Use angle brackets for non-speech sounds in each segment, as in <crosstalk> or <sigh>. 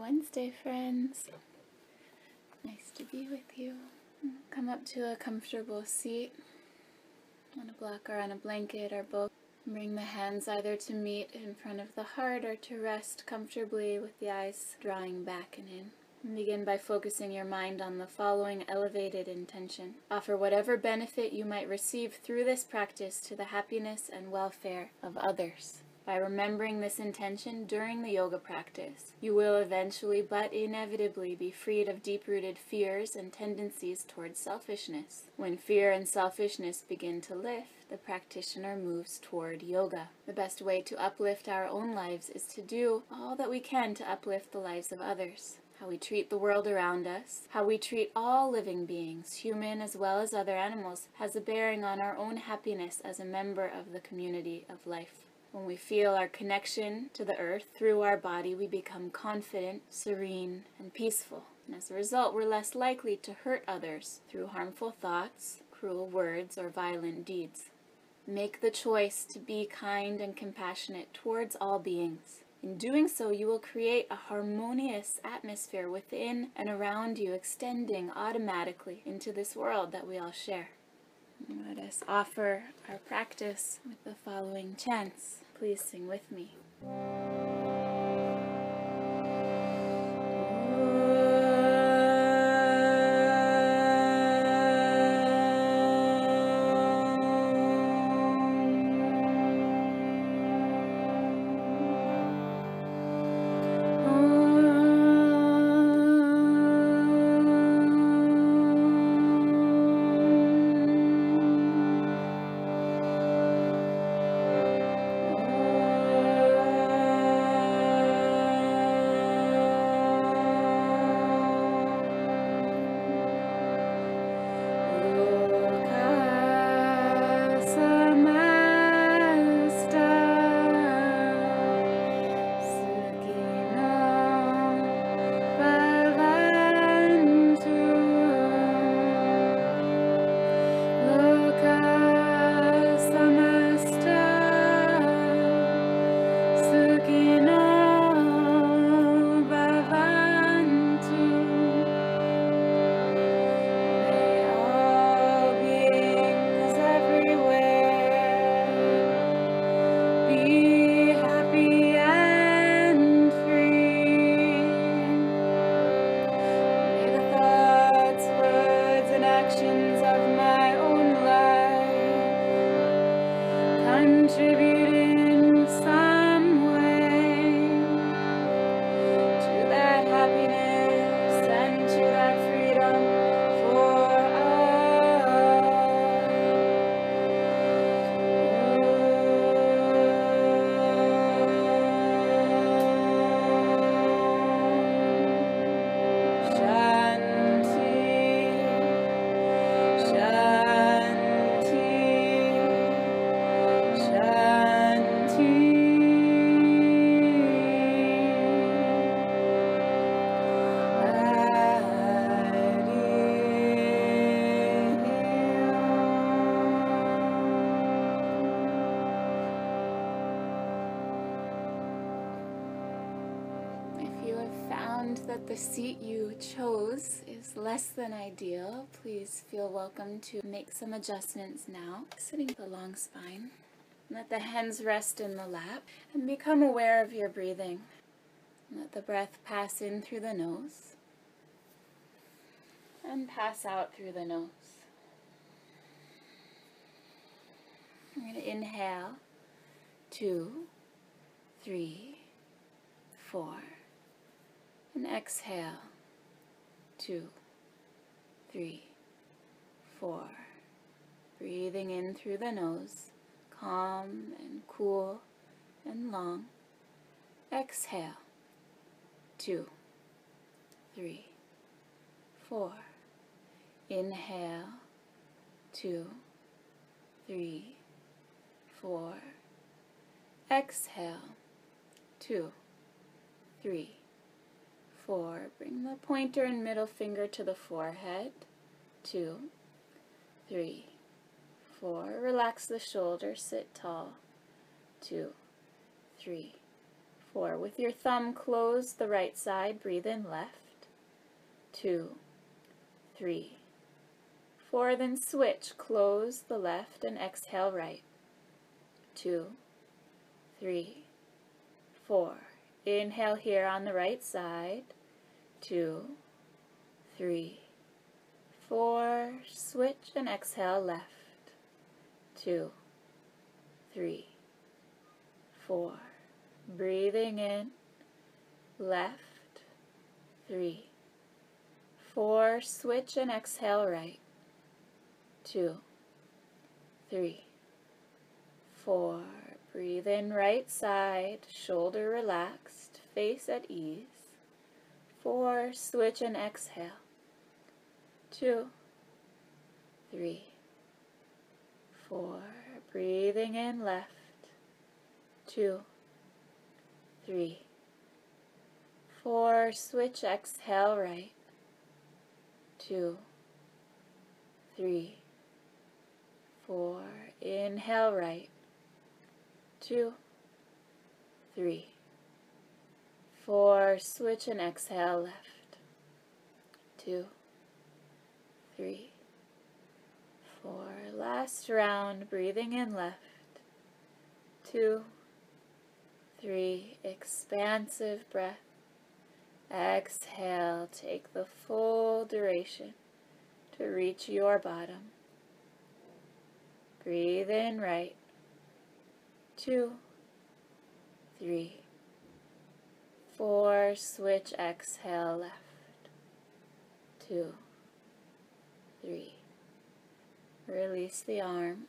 Wednesday, friends. Nice to be with you. Come up to a comfortable seat on a block or on a blanket or both. Bring the hands either to meet in front of the heart or to rest comfortably with the eyes drawing back and in. And begin by focusing your mind on the following elevated intention. Offer whatever benefit you might receive through this practice to the happiness and welfare of others. By remembering this intention during the yoga practice, you will eventually but inevitably be freed of deep rooted fears and tendencies towards selfishness. When fear and selfishness begin to lift, the practitioner moves toward yoga. The best way to uplift our own lives is to do all that we can to uplift the lives of others how we treat the world around us, how we treat all living beings, human as well as other animals, has a bearing on our own happiness as a member of the community of life. When we feel our connection to the earth through our body, we become confident, serene, and peaceful. And as a result, we're less likely to hurt others through harmful thoughts, cruel words, or violent deeds. Make the choice to be kind and compassionate towards all beings. In doing so, you will create a harmonious atmosphere within and around you, extending automatically into this world that we all share. Let us offer our practice with the following chants. Please sing with me. That the seat you chose is less than ideal, please feel welcome to make some adjustments now. Sitting with a long spine. Let the hands rest in the lap and become aware of your breathing. Let the breath pass in through the nose and pass out through the nose. I'm going to inhale two, three, four and exhale. Two, three, four. Breathing in through the nose, calm and cool and long. Exhale. Two, three, four. Inhale. Two, three, four. Exhale. Two, three, four. Bring the pointer and middle finger to the forehead. Two, three, four. Relax the shoulders, sit tall. Two, three, Four. With your thumb, close the right side. Breathe in left. Two, three, four. Then switch. Close the left and exhale right. Two, three, four. Inhale here on the right side. Two, three, four. Switch and exhale left. Two, three, four. Breathing in, left, three, four. Switch and exhale right. Two, three, four. Breathe in right side, shoulder relaxed, face at ease. Four, switch and exhale. Two, three, four. Breathing in left, two, three, four. Switch, exhale right, two, three, four. Inhale right, two, three, four. Switch and exhale left, two, three, four. Last round, breathing in left, two, three. Expansive breath. Exhale, take the full duration to reach your bottom. Breathe in right, two, three, four. Switch, exhale left, two, three. Release the arm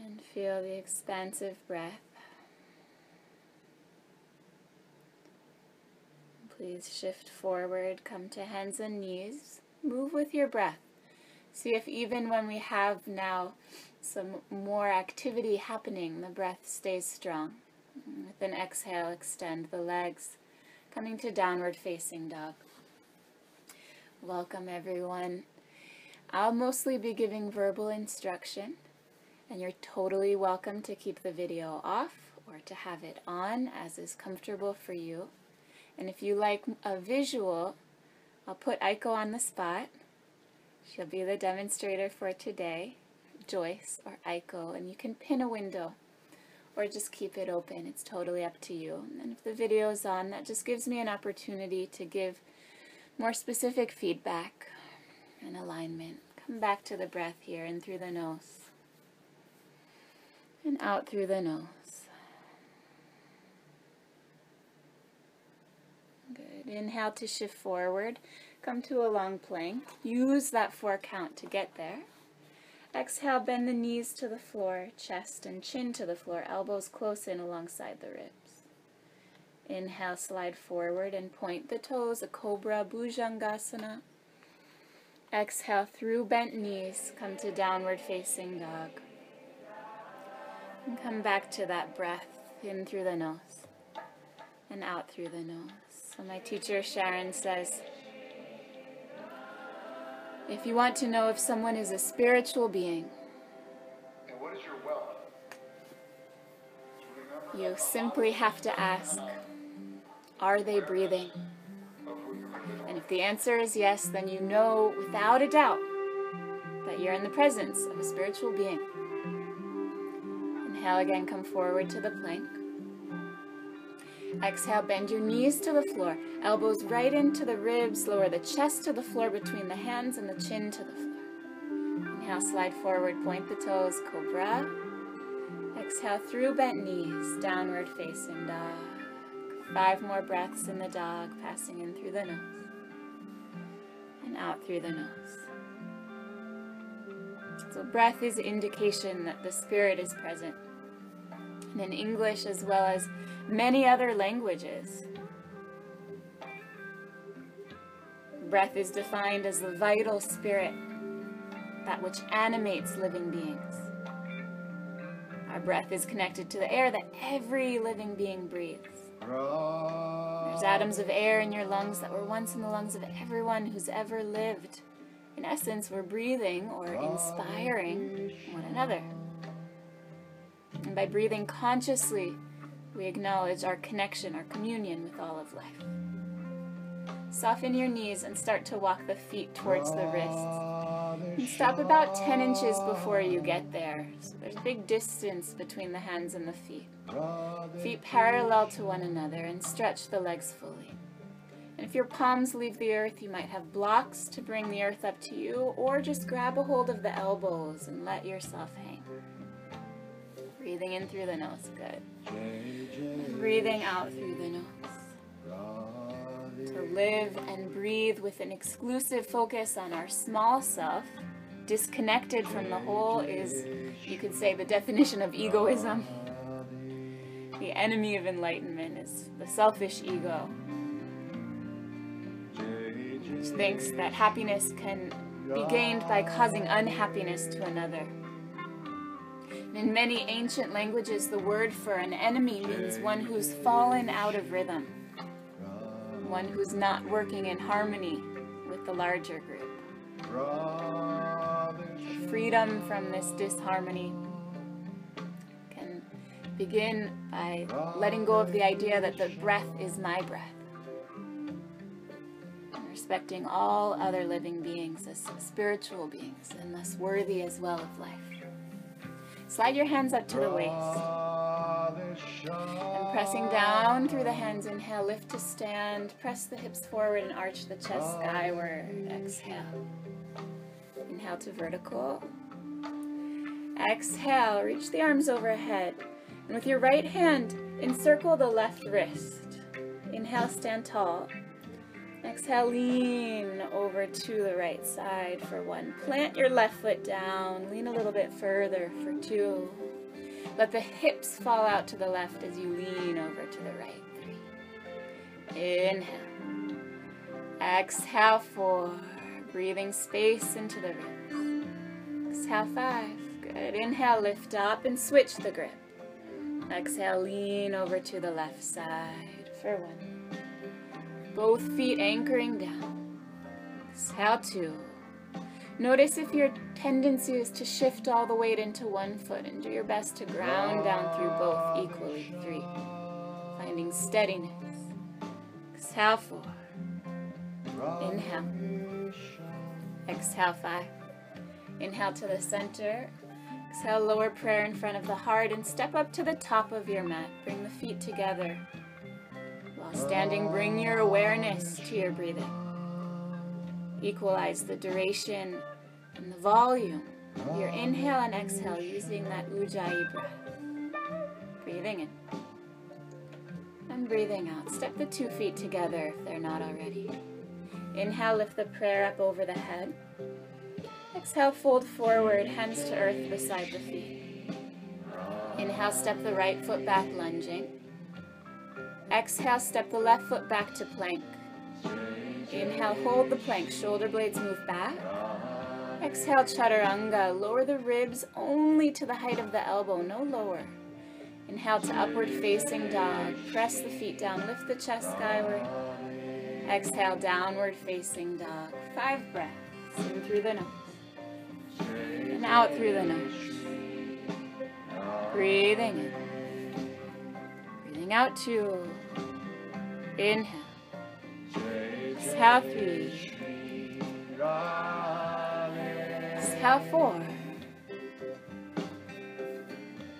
and feel the expansive breath. Please shift forward, come to hands and knees. Move with your breath. See if even when we have now some more activity happening, the breath stays strong. With an exhale, extend the legs, coming to downward facing dog. Welcome everyone. I'll mostly be giving verbal instruction, and you're totally welcome to keep the video off or to have it on as is comfortable for you. And if you like a visual, I'll put Aiko on the spot. She'll be the demonstrator for today, Joyce or Aiko, and you can pin a window or just keep it open. It's totally up to you. And if the video is on, that just gives me an opportunity to give more specific feedback and alignment. Come back to the breath here in through the nose and out through the nose. Good. Inhale to shift forward. Come to a long plank. Use that four count to get there. Exhale, bend the knees to the floor, chest and chin to the floor, elbows close in alongside the ribs. Inhale, slide forward and point the toes, a cobra bhujangasana. Exhale through bent knees, come to downward facing dog. And come back to that breath in through the nose and out through the nose. So my teacher Sharon says, if you want to know if someone is a spiritual being, what is your well you simply have to ask, are they breathing? And if the answer is yes, then you know without a doubt that you're in the presence of a spiritual being. Inhale again, come forward to the plank. Exhale, bend your knees to the floor, elbows right into the ribs, lower the chest to the floor between the hands and the chin to the floor. Inhale, slide forward, point the toes, cobra. Exhale through bent knees, downward facing dog. Five more breaths in the dog, passing in through the nose and out through the nose. So breath is indication that the spirit is present. And in English as well as many other languages, breath is defined as the vital spirit, that which animates living beings. Our breath is connected to the air that every living being breathes. There's atoms of air in your lungs that were once in the lungs of everyone who's ever lived. In essence, we're breathing or inspiring one another. And by breathing consciously, we acknowledge our connection, our communion with all of life. Soften your knees and start to walk the feet towards the wrists. And stop about 10 inches before you get there. So there's a big distance between the hands and the feet. Feet parallel to one another and stretch the legs fully. And if your palms leave the earth, you might have blocks to bring the earth up to you, or just grab a hold of the elbows and let yourself hang. Breathing in through the nose, good. breathing out through the nose. To live and breathe with an exclusive focus on our small self, disconnected from the whole, is, you could say, the definition of egoism. The enemy of enlightenment is the selfish ego, which thinks that happiness can be gained by causing unhappiness to another. In many ancient languages, the word for an enemy means one who's fallen out of rhythm, one who's not working in harmony with the larger group. Freedom from this disharmony can begin by letting go of the idea that the breath is my breath, respecting all other living beings as spiritual beings and thus worthy as well of life. Slide your hands up to the waist. And pressing down through the hands, inhale, lift to stand. Press the hips forward and arch the chest skyward. Exhale. Inhale to vertical. Exhale, reach the arms overhead. And with your right hand, encircle the left wrist. Inhale, stand tall. Exhale, lean over to the right side for one. Plant your left foot down. Lean a little bit further for two. Let the hips fall out to the left as you lean over to the right. Three. Inhale. Exhale, four. Breathing space into the ribs. Exhale, five. Good. Inhale, lift up and switch the grip. Exhale, lean over to the left side for one. Both feet anchoring down. Exhale two. Notice if your tendency is to shift all the weight into one foot and do your best to ground down through both equally. Three. Finding steadiness. Exhale four. Inhale. Exhale five. Inhale to the center. Exhale, lower prayer in front of the heart and step up to the top of your mat. Bring the feet together. Standing, bring your awareness to your breathing. Equalize the duration and the volume of your inhale and exhale using that Ujjayi breath. Breathing in. And breathing out. Step the two feet together if they're not already. Inhale, lift the prayer up over the head. Exhale, fold forward, hands to earth beside the feet. Inhale, step the right foot back, lunging. Exhale, step the left foot back to plank. Inhale, hold the plank, shoulder blades move back. Exhale, chaturanga, lower the ribs only to the height of the elbow, no lower. Inhale to upward facing dog, press the feet down, lift the chest skyward. Exhale, downward facing dog. Five breaths, in through the nose. And out through the nose. Breathing in. Out two. Inhale. Exhale three. Exhale four.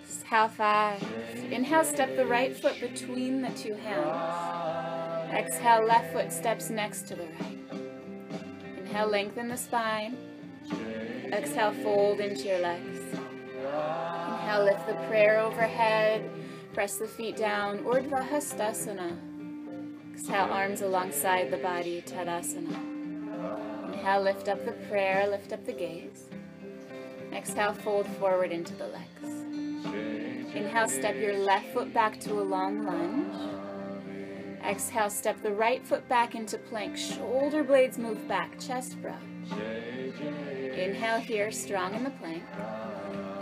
Exhale five. Inhale, step the right foot between the two hands. Exhale, left foot steps next to the right. Inhale, lengthen the spine. Exhale, fold into your legs. Inhale, lift the prayer overhead. Press the feet down, Urdhva Hastasana. Exhale, arms alongside the body, Tadasana. Inhale, lift up the prayer, lift up the gaze. Exhale, fold forward into the legs. Inhale, step your left foot back to a long lunge. Exhale, step the right foot back into plank. Shoulder blades move back, chest broad. Inhale here, strong in the plank.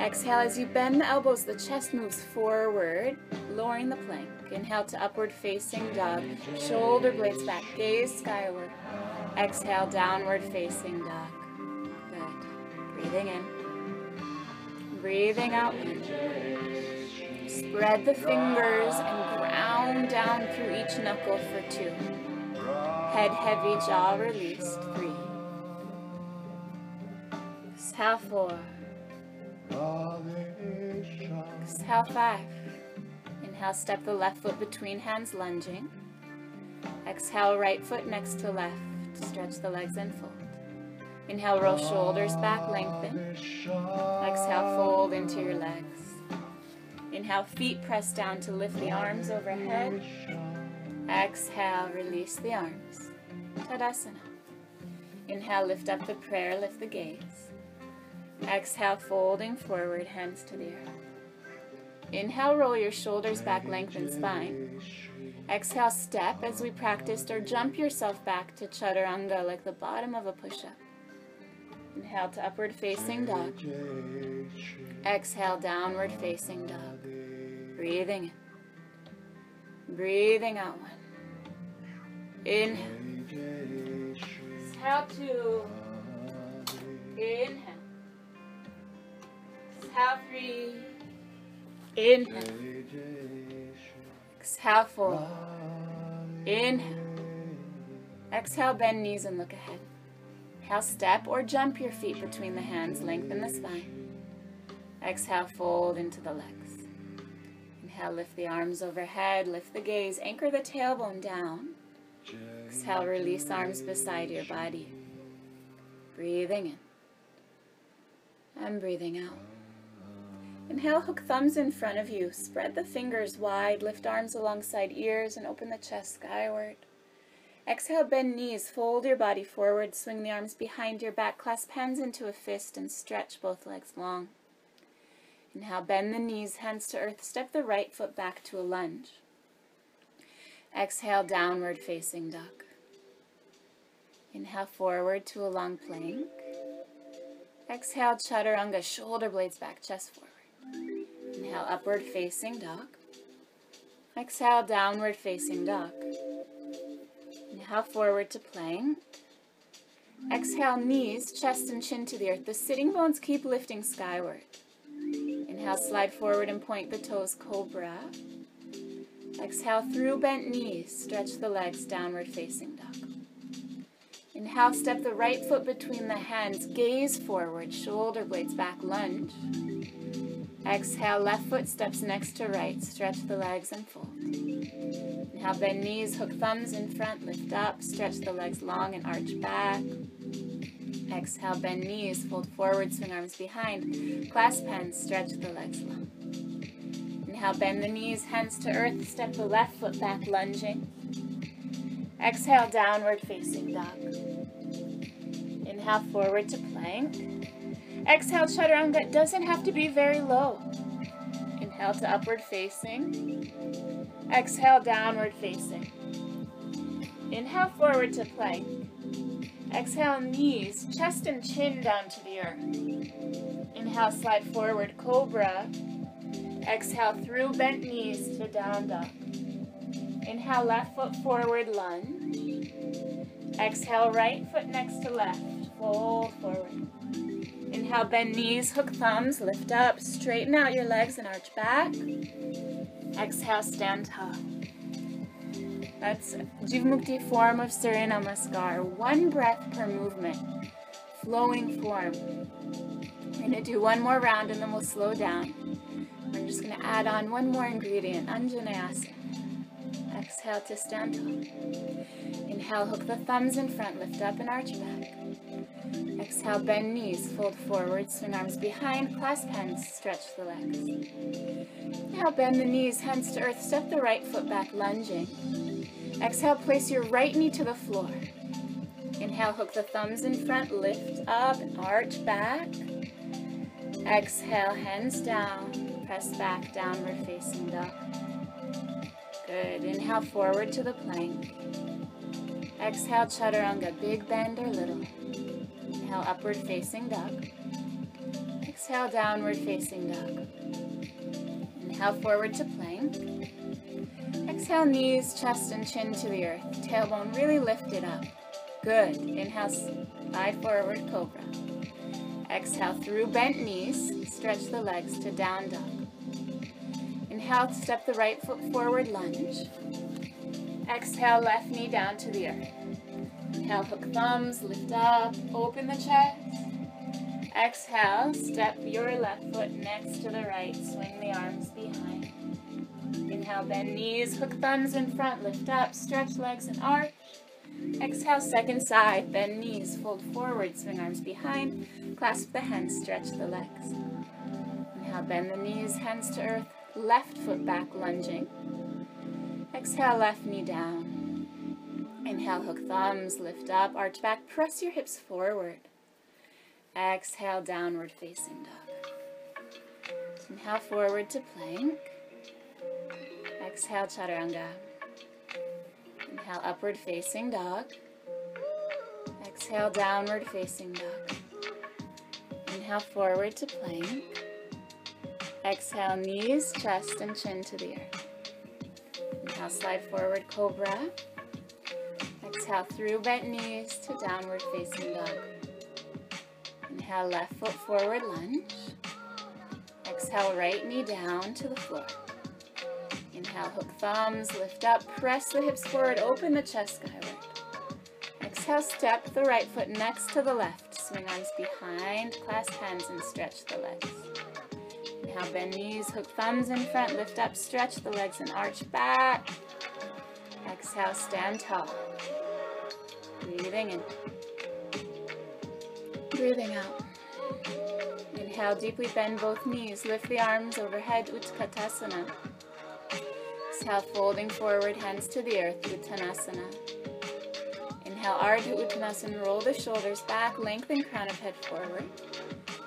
Exhale as you bend the elbows, the chest moves forward, lowering the plank. Inhale to upward facing dog. Shoulder blades back, gaze skyward. Exhale, downward facing dog. Good. Breathing in. Breathing out. Spread the fingers and ground down through each knuckle for two. Head heavy, jaw released, three. Exhale, four. Exhale, five. Inhale, step the left foot between hands, lunging. Exhale, right foot next to left. Stretch the legs and fold. Inhale, roll shoulders back, lengthen. Exhale, fold into your legs. Inhale, feet press down to lift the arms overhead. Exhale, release the arms. Tadasana. Inhale, lift up the prayer, lift the gaze. Exhale, folding forward, hands to the earth. Inhale, roll your shoulders back, lengthen spine. Exhale, step as we practiced, or jump yourself back to chaturanga like the bottom of a push-up. Inhale to upward facing dog. Exhale, downward facing dog. Breathing in. Breathing out one. Inhale. Exhale two. Inhale. Exhale three. Inhale. Exhale four. Inhale. Exhale, bend knees and look ahead. Exhale, step or jump your feet between the hands, lengthen the spine. Exhale, fold into the legs. Inhale, lift the arms overhead, lift the gaze, anchor the tailbone down. Exhale, release arms beside your body. Breathing in. And breathing out. Inhale, hook thumbs in front of you. Spread the fingers wide, lift arms alongside ears, and open the chest skyward. Exhale, bend knees, fold your body forward, swing the arms behind your back, clasp hands into a fist, and stretch both legs long. Inhale, bend the knees, hands to earth, step the right foot back to a lunge. Exhale, downward facing duck. Inhale, forward to a long plank. Exhale, chaturanga, shoulder blades back, chest forward. Inhale, upward facing dog. Exhale, downward facing dog. Inhale forward to plank. Exhale, knees, chest, and chin to the earth. The sitting bones keep lifting skyward. Inhale, slide forward and point the toes, cobra. Exhale, through bent knees, stretch the legs, downward facing dog. Inhale, step the right foot between the hands, gaze forward, shoulder blades back, lunge. Exhale, left foot steps next to right, stretch the legs and fold. Inhale, bend knees, hook thumbs in front, lift up, stretch the legs long and arch back. Exhale, bend knees, fold forward, swing arms behind, clasp hands, stretch the legs long. Inhale, bend the knees, hands to earth, step the left foot back, lunging. Exhale, downward facing dog. Inhale, forward to plank. Exhale, chaturanga. Doesn't have to be very low. Inhale to upward facing. Exhale, downward facing. Inhale, forward to plank. Exhale, knees, chest and chin down to the earth. Inhale, slide forward, cobra. Exhale, through bent knees to down dog. Inhale, left foot forward, lunge. Exhale, right foot next to left, fold forward. Inhale, bend knees, hook thumbs, lift up, straighten out your legs and arch back. Exhale, stand tall. That's Jivamukti form of Surya Namaskar. One breath per movement. Flowing form. We're going to do one more round and then we'll slow down. I'm just going to add on one more ingredient, Anjaneyasana. Exhale to stand tall. Inhale, hook the thumbs in front, lift up and arch back. Exhale, bend knees, fold forward, swing arms behind, clasp hands, stretch the legs. Now bend the knees, hands to earth, step the right foot back, lunging. Exhale, place your right knee to the floor. Inhale, hook the thumbs in front, lift up, arch back. Exhale, hands down, press back, downward facing dog. Good. Inhale, forward to the plank. Exhale, chaturanga, big bend or little. Inhale, upward facing dog. Exhale, downward facing dog. Inhale, forward to plank. Exhale, knees, chest, and chin to the earth. Tailbone really lifted up. Good. Inhale, slide forward, cobra. Exhale, through bent knees, stretch the legs to down dog. Inhale, step the right foot forward, lunge. Exhale, left knee down to the earth. Inhale, hook thumbs, lift up, open the chest. Exhale, step your left foot next to the right, swing the arms behind. Inhale, bend knees, hook thumbs in front, lift up, stretch legs and arch. Exhale, second side, bend knees, fold forward, swing arms behind, clasp the hands, stretch the legs. Inhale, bend the knees, hands to earth, left foot back, lunging. Exhale, left knee down. Inhale, hook thumbs, lift up, arch back, press your hips forward. Exhale, downward facing dog. Inhale, forward to plank. Exhale, chaturanga. Inhale, upward facing dog. Exhale, downward facing dog. Inhale, forward to plank. Exhale, knees, chest, and chin to the earth. Inhale, slide forward, cobra. Exhale, through bent knees to downward facing dog. Inhale, left foot forward, lunge. Exhale, right knee down to the floor. Inhale, hook thumbs, lift up, press the hips forward, open the chest skyward. Exhale, step the right foot next to the left. Swing arms behind, clasp hands and stretch the legs. Inhale, bend knees, hook thumbs in front, lift up, stretch the legs and arch back. Exhale, stand tall. Breathing in. Breathing out. Inhale, deeply bend both knees, lift the arms overhead, Utkatasana. Exhale, folding forward, hands to the earth, Uttanasana. Inhale, Ardha Uttanasana, roll the shoulders back, lengthen crown of head forward.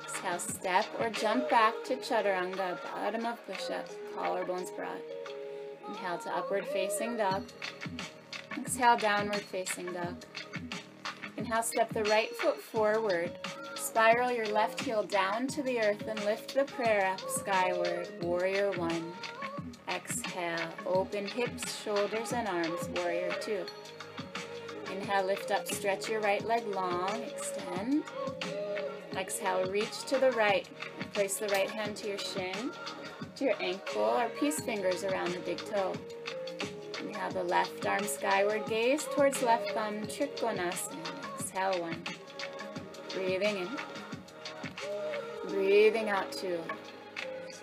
Exhale, step or jump back to Chaturanga, bottom of push-up, collarbones broad. Inhale to upward facing dog. Exhale, downward facing dog. Inhale, step the right foot forward. Spiral your left heel down to the earth and lift the prayer up skyward, warrior one. Exhale, open hips, shoulders, and arms, warrior two. Inhale, lift up, stretch your right leg long, extend. Exhale, reach to the right. Place the right hand to your shin, to your ankle, or peace fingers around the big toe. Inhale, the left arm skyward, gaze towards left thumb, Trikonasana. Exhale, one. Breathing in. Breathing out, two.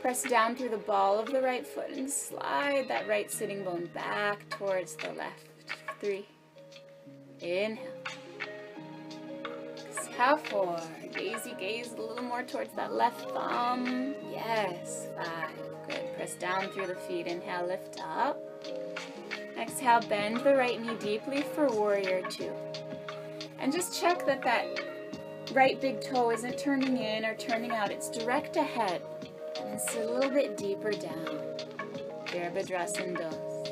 Press down through the ball of the right foot and slide that right sitting bone back towards the left. Three. Inhale. Exhale, four. Daisy gaze a little more towards that left thumb. Yes, five. Good. Press down through the feet. Inhale, lift up. Exhale, bend the right knee deeply for warrior two. And just check that that right big toe isn't turning in or turning out. It's direct ahead. And sit a little bit deeper down. Virabhadrasana dos.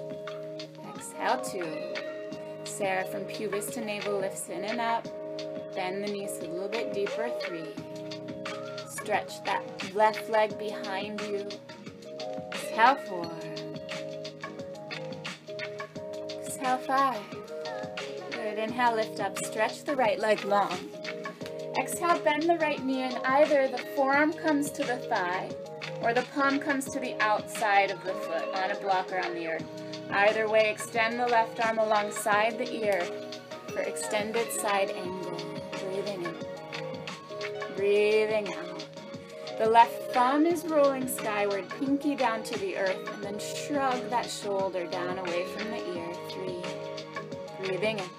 Exhale, two. Sarah from pubis to navel lifts in and up. Bend the knees a little bit deeper, three. Stretch that left leg behind you. Exhale, four. Exhale, five. Inhale, lift up. Stretch the right leg long. Exhale, bend the right knee and either the forearm comes to the thigh or the palm comes to the outside of the foot on a block or on the earth. Either way, extend the left arm alongside the ear for extended side angle. Breathing in. Breathing out. The left thumb is rolling skyward, pinky down to the earth, and then shrug that shoulder down away from the ear. Three. Breathing in.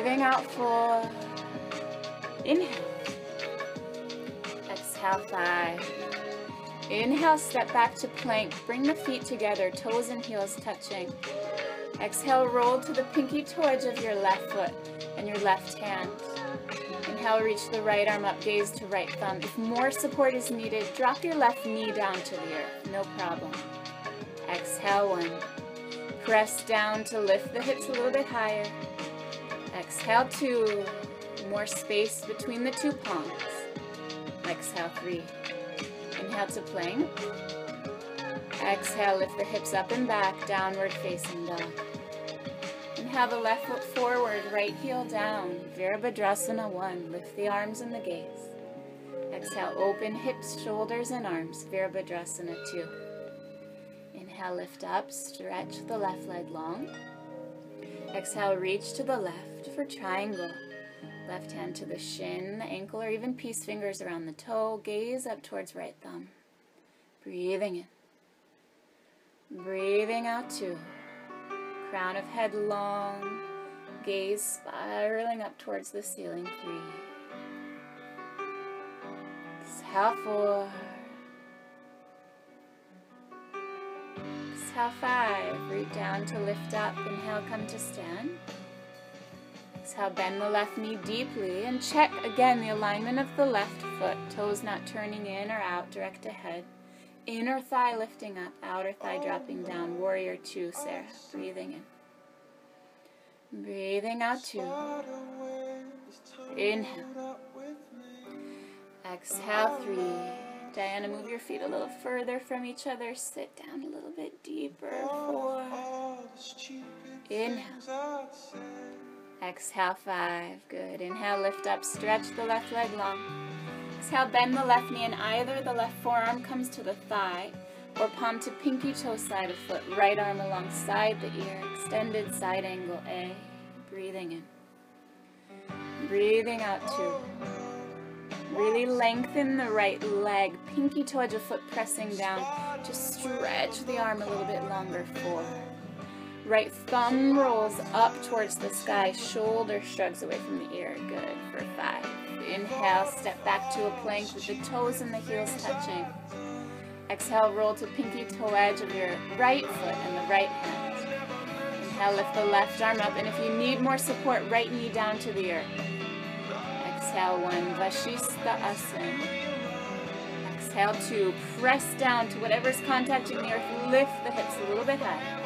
Breathing out four. Inhale. Exhale, five. Inhale, step back to plank. Bring the feet together, toes and heels touching. Exhale, roll to the pinky toe edge of your left foot and your left hand. Inhale, reach the right arm up, gaze to right thumb. If more support is needed, drop your left knee down to the earth, no problem. Exhale, one. Press down to lift the hips a little bit higher. Exhale, two. More space between the two palms. Exhale, three. Inhale to plank. Exhale, lift the hips up and back, downward facing dog. Inhale the left foot forward, right heel down. Virabhadrasana 1. Lift the arms and the gaze. Exhale, open hips, shoulders, and arms. Virabhadrasana 2. Inhale, lift up, stretch the left leg long. Exhale, reach to the left for triangle. Left hand to the shin, the ankle, or even peace fingers around the toe. Gaze up towards right thumb. Breathing in. Breathing out two. Crown of head long. Gaze spiraling up towards the ceiling. Three. Exhale four. Exhale five. Root down to lift up. Inhale, come to stand. Exhale, bend the left knee deeply and check again the alignment of the left foot. Toes not turning in or out, direct ahead. Inner thigh lifting up, outer thigh dropping down. Warrior two, Sarah. Breathing in. Breathing out two. Inhale. Exhale three. Diana, move your feet a little further from each other. Sit down a little bit deeper. Four. Inhale. Exhale, five. Good. Inhale, lift up, stretch the left leg long. Exhale, bend the left knee and either the left forearm comes to the thigh or palm to pinky toe side of foot. Right arm alongside the ear. Extended side angle A. Breathing in. Breathing out two. Really lengthen the right leg. Pinky toe edge of foot pressing down. Just stretch the arm a little bit longer. Four. Right thumb rolls up towards the sky, shoulder shrugs away from the ear. Good for five. Inhale, step back to a plank with the toes and the heels touching. Exhale, roll to pinky toe edge of your right foot and the right hand. Inhale, lift the left arm up, and if you need more support, right knee down to the earth. Exhale, one, Vashisthasana. Exhale, two, press down to whatever's contacting the earth. Lift the hips a little bit high.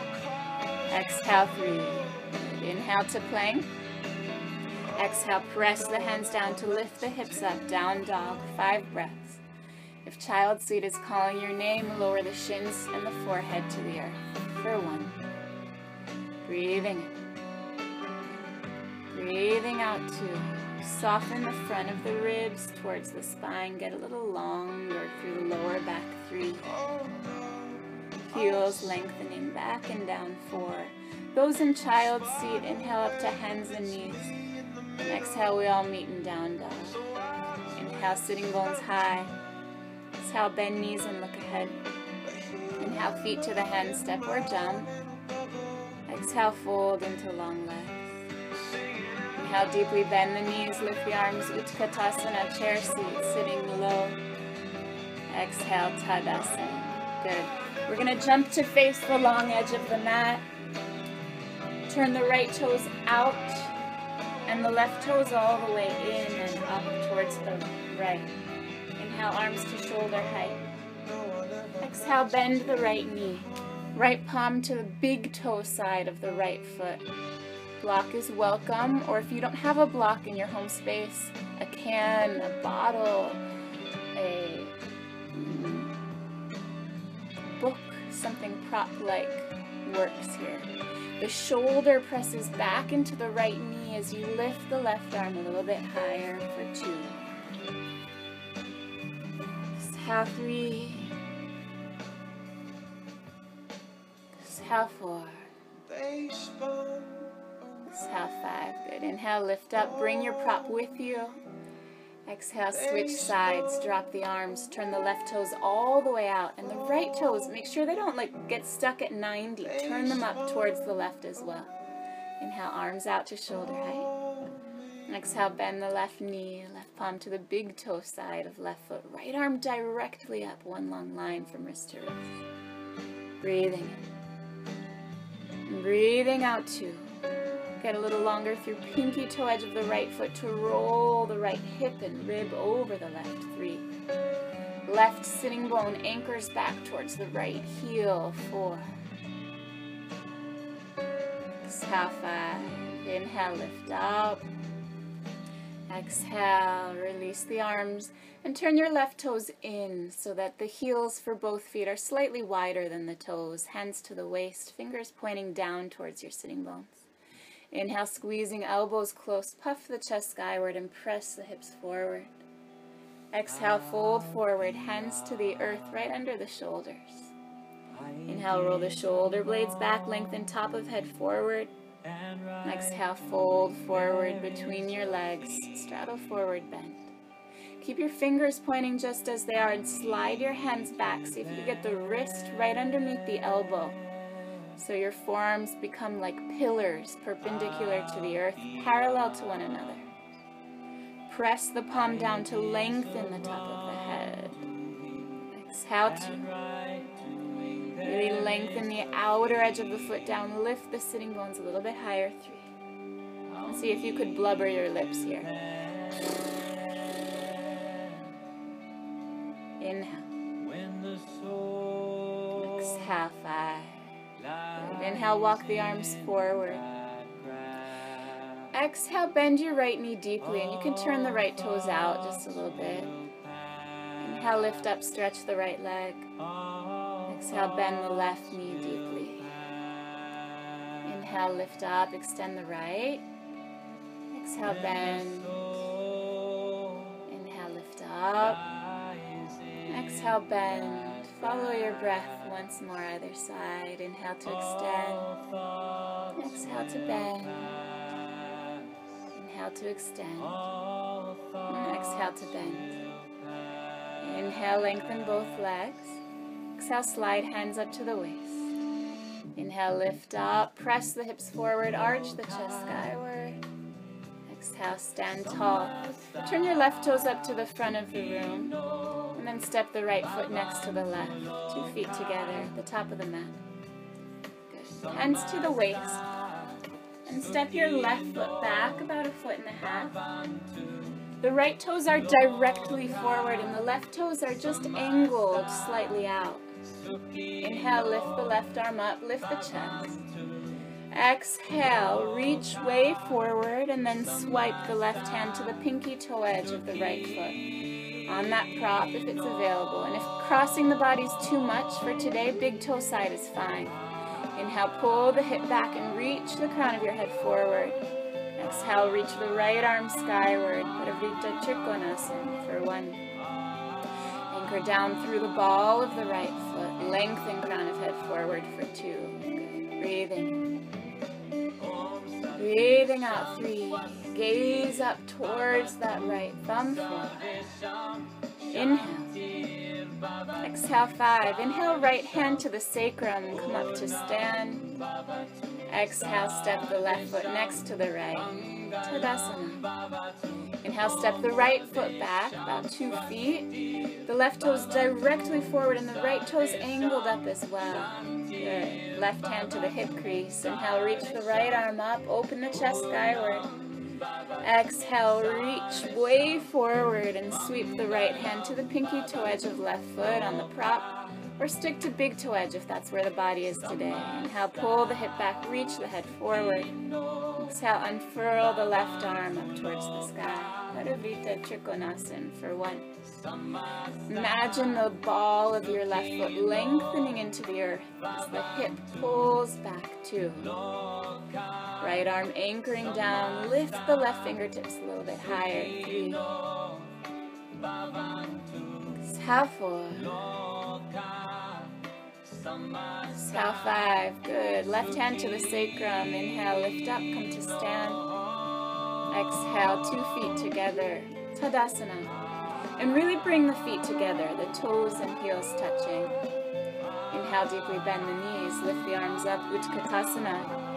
Exhale, three. Inhale to plank. Exhale, press the hands down to lift the hips up. Down dog, five breaths. If child seat is calling your name, lower the shins and the forehead to the earth. For one. Breathing in. Breathing out two. Soften the front of the ribs towards the spine. Get a little longer through the lower back. Three heels lengthening back and down four. Those in child's seat, inhale up to hands and knees. And exhale, we all meet in down dog. Inhale, sitting bones high. Exhale, bend knees and look ahead. Inhale, feet to the hand, step or jump. Exhale, fold into long legs. Inhale, deeply bend the knees, lift the arms, Utkatasana, chair seat, sitting low. Exhale, Tadasana. Good. We're to jump to face the long edge of the mat. Turn the right toes out and the left toes all the way in and up towards the right. Inhale, arms to shoulder height. Exhale, bend the right knee. Right palm to the big toe side of the right foot. Block is welcome, or if you don't have a block in your home space, a can, a bottle, a something prop-like works here. The shoulder presses back into the right knee as you lift the left arm a little bit higher for two. Exhale three. Exhale four. Exhale five. Good. Inhale, lift up. Bring your prop with you. Exhale, switch sides, drop the arms, turn the left toes all the way out, and the right toes, make sure they don't like get stuck at 90. Turn them up towards the left as well. Inhale, arms out to shoulder height. Exhale, bend the left knee, left palm to the big toe side of left foot. Right arm directly up, one long line from wrist to wrist. Breathing in. Breathing out two. Get a little longer through pinky toe edge of the right foot to roll the right hip and rib over the left. Three. Left sitting bone anchors back towards the right heel. Four. Exhale, five. Inhale, lift up. Exhale, release the arms and turn your left toes in so that the heels for both feet are slightly wider than the toes. Hands to the waist, fingers pointing down towards your sitting bones. Inhale, squeezing elbows close, puff the chest skyward and press the hips forward. Exhale, fold forward, hands to the earth right under the shoulders. Inhale, roll the shoulder blades back, lengthen top of head forward. Exhale, fold forward between your legs, straddle forward, bend. Keep your fingers pointing just as they are and slide your hands back. See if you can get the wrist right underneath the elbow. So your forearms become like pillars perpendicular to the earth, parallel to one another. Press the palm down to lengthen the top of the head. Exhale to really lengthen the outer edge of the foot down. Lift the sitting bones a little bit higher. Three. And see if you could blubber your lips here. Inhale. Exhale, five. Inhale, walk the arms forward. Exhale, bend your right knee deeply, and you can turn the right toes out just a little bit. Inhale, lift up, stretch the right leg. Exhale, bend the left knee deeply. Inhale, lift up, extend the right. Exhale, bend. Inhale, lift up. Exhale, bend. Follow your breath once more either side. Inhale to extend. Exhale to bend. Inhale to extend. And exhale to bend. Inhale, lengthen both legs. Exhale, slide hands up to the waist. Inhale, lift up. Press the hips forward. Arch the chest skyward. Exhale, stand tall. Turn your left toes up to the front of the room. And then step the right foot next to the left. Two feet together, the top of the mat. Good. Hands to the waist. And step your left foot back about a foot and a half. The right toes are directly forward and the left toes are just angled slightly out. Inhale, lift the left arm up, lift the chest. Exhale, reach way forward and then swipe the left hand to the pinky toe edge of the right foot. On that prop if it's available. And if crossing the body's too much for today, big toe side is fine. Inhale, pull the hip back and reach the crown of your head forward. Exhale, reach the right arm skyward. Parivrtta Trikonasana for one. Anchor down through the ball of the right foot. Lengthen crown of head forward for two. Good. Breathing. Breathing out three. Gaze up towards that right thumb. Inhale. Exhale five. Inhale right hand to the sacrum. Come up to stand. Exhale, step the left foot next to the right. Tadasana. Inhale, step the right foot back about two feet. The left toes directly forward and the right toes angled up as well. Good. Left hand to the hip crease. Inhale, reach the right arm up. Open the chest skyward. Exhale, reach way forward and sweep the right hand to the pinky toe edge of left foot on the prop. Or stick to big toe edge if that's where the body is today. Inhale, pull the hip back, reach the head forward. Exhale, unfurl the left arm up towards the sky. Parivrtta Trikonasana for one. Imagine the ball of your left foot lengthening into the earth as the hip pulls back too. Right arm anchoring down. Lift the left fingertips a little bit higher. Three. Exhale four. Exhale five. Good. Left hand to the sacrum. Inhale, lift up, come to stand. Exhale, two feet together. Tadasana. And really bring the feet together, the toes and heels touching. Inhale, deeply bend the knees. Lift the arms up, Utkatasana.